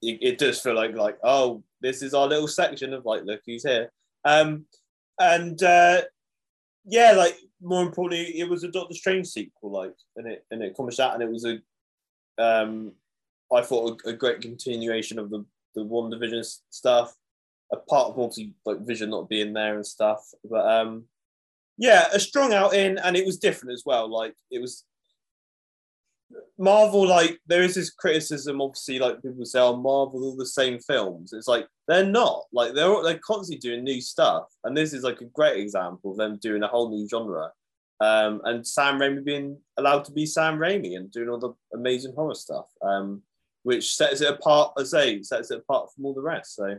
it, it does feel like like oh this is our little section of like look who's here. Um, and uh, yeah, like more importantly, it was a Doctor Strange sequel, like and it and it accomplished that, and it was a um, I thought a, a great continuation of the the WandaVision stuff, apart from obviously like Vision not being there and stuff. But um, yeah, a strong outing, and it was different as well. Like it was Marvel. Like there is this criticism, obviously, like people say, "Oh, Marvel all the same films." It's like they're not. Like they're they're constantly doing new stuff, and this is like a great example of them doing a whole new genre um, and Sam Raimi being allowed to be Sam Raimi and doing all the amazing horror stuff, um, which sets it apart, as say, sets it apart from all the rest. So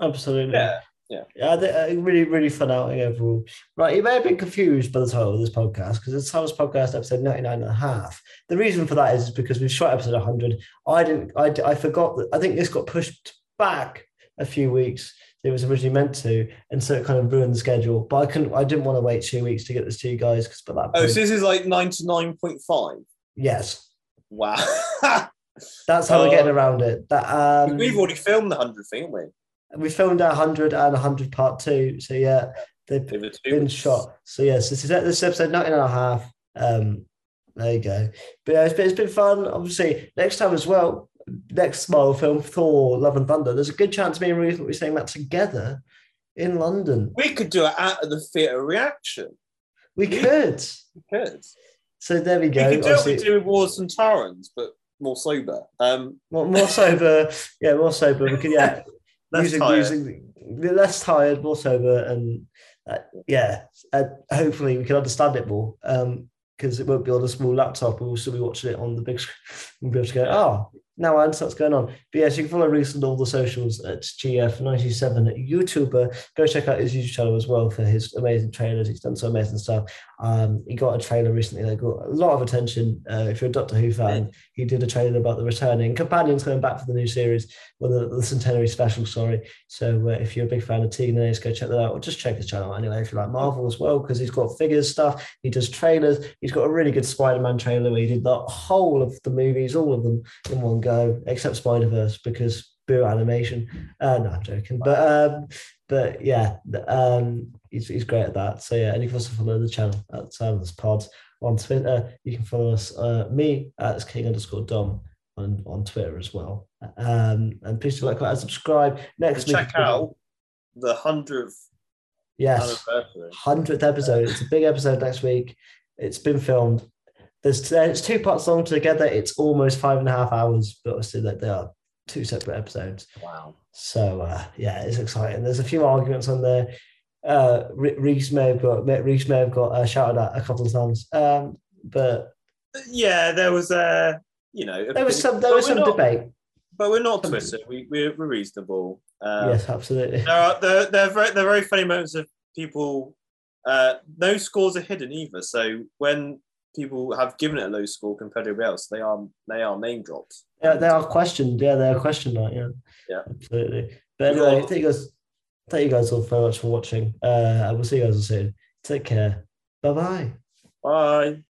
Absolutely. yeah, Yeah. Yeah, I think, uh, really, really fun outing overall. Right, you may have been confused by the title of this podcast because it's Timeless Podcast episode 99 and a half. The reason for that is because we've shot episode 100. I didn't, I, I forgot that, I think this got pushed back a few weeks. It was originally meant to, and so it kind of ruined the schedule. But I couldn't, I didn't want to wait two weeks to get this to you guys because by that Oh, so this is like ninety nine point five. yes, Wow. *laughs* that's how we're Oh. getting around it. That um, We've already filmed the hundred thing, haven't we? we filmed our 100 and 100 part two. So yeah, they've been weeks. shot. So yes, this is this episode 19 and a half. Um, there you go. But yeah, it's been, it's been fun. Obviously, next time as well, next Marvel film, Thor: Love and Thunder. There's a good chance me and Ruth will be saying that together in London. We could do it out of the theatre reaction. We could. We could. So there we go. we could do what we do with Wars and Tyrants, but more sober. Um, more, more sober. Yeah, more sober. We could yeah. *laughs* less using, tired. using less tired, more sober, and uh, yeah, uh, hopefully we can understand it more. Um, because it won't be on a small laptop. We'll still be watching it on the big screen. We'll be able to go, oh, now I understand what's going on. But yes, you can follow Rees on all the socials at GF97 YouTuber. Go check out his YouTube channel as well for his amazing trailers. He's done some amazing stuff. Um, he got a trailer recently that got a lot of attention. Uh, if you're a Doctor Who fan, he did a trailer about the returning companions coming back for the new series, well, the, the centenary special. Sorry. So uh, if you're a big fan of TNAs, go check that out. Or just check his channel anyway if you like Marvel as well, because he's got figures stuff. He does trailers. He's got a really good Spider-Man trailer where he did the whole of the movies, all of them in one go, except Spider Verse because boo animation. Uh, no, I'm joking. But um, but yeah, um, he's, he's great at that. So yeah, and you can also follow the channel at Timeless Pod on Twitter. You can follow us, uh, me at King underscore Dom on, on Twitter as well. Um, and please do like, and subscribe. Next and week, check out the hundredth yes, hundredth episode. It's a big episode next week. It's been filmed. There's it's two parts long together. It's almost five and a half hours, but obviously that they are two separate episodes. Wow. So uh, yeah, it's exciting. There's a few arguments on there. Uh, Rees may have got Rees may have got uh, shouted at a couple of times, um, but Yeah, there was a you know there was some there was some not- debate. but we're not twisted. We we're, we're reasonable. Um, yes, absolutely. there are there there are very, there are very funny moments of people. Uh, no scores are hidden either. So when people have given it a low score compared to everybody else, they are they are name drops. Yeah, they are questioned. Yeah, they are questioned. That yeah, Yeah. absolutely. But anyway, are- thank you guys. Thank you guys all very much for watching. Uh, and we'll see you guys soon. Take care. Bye bye. Bye.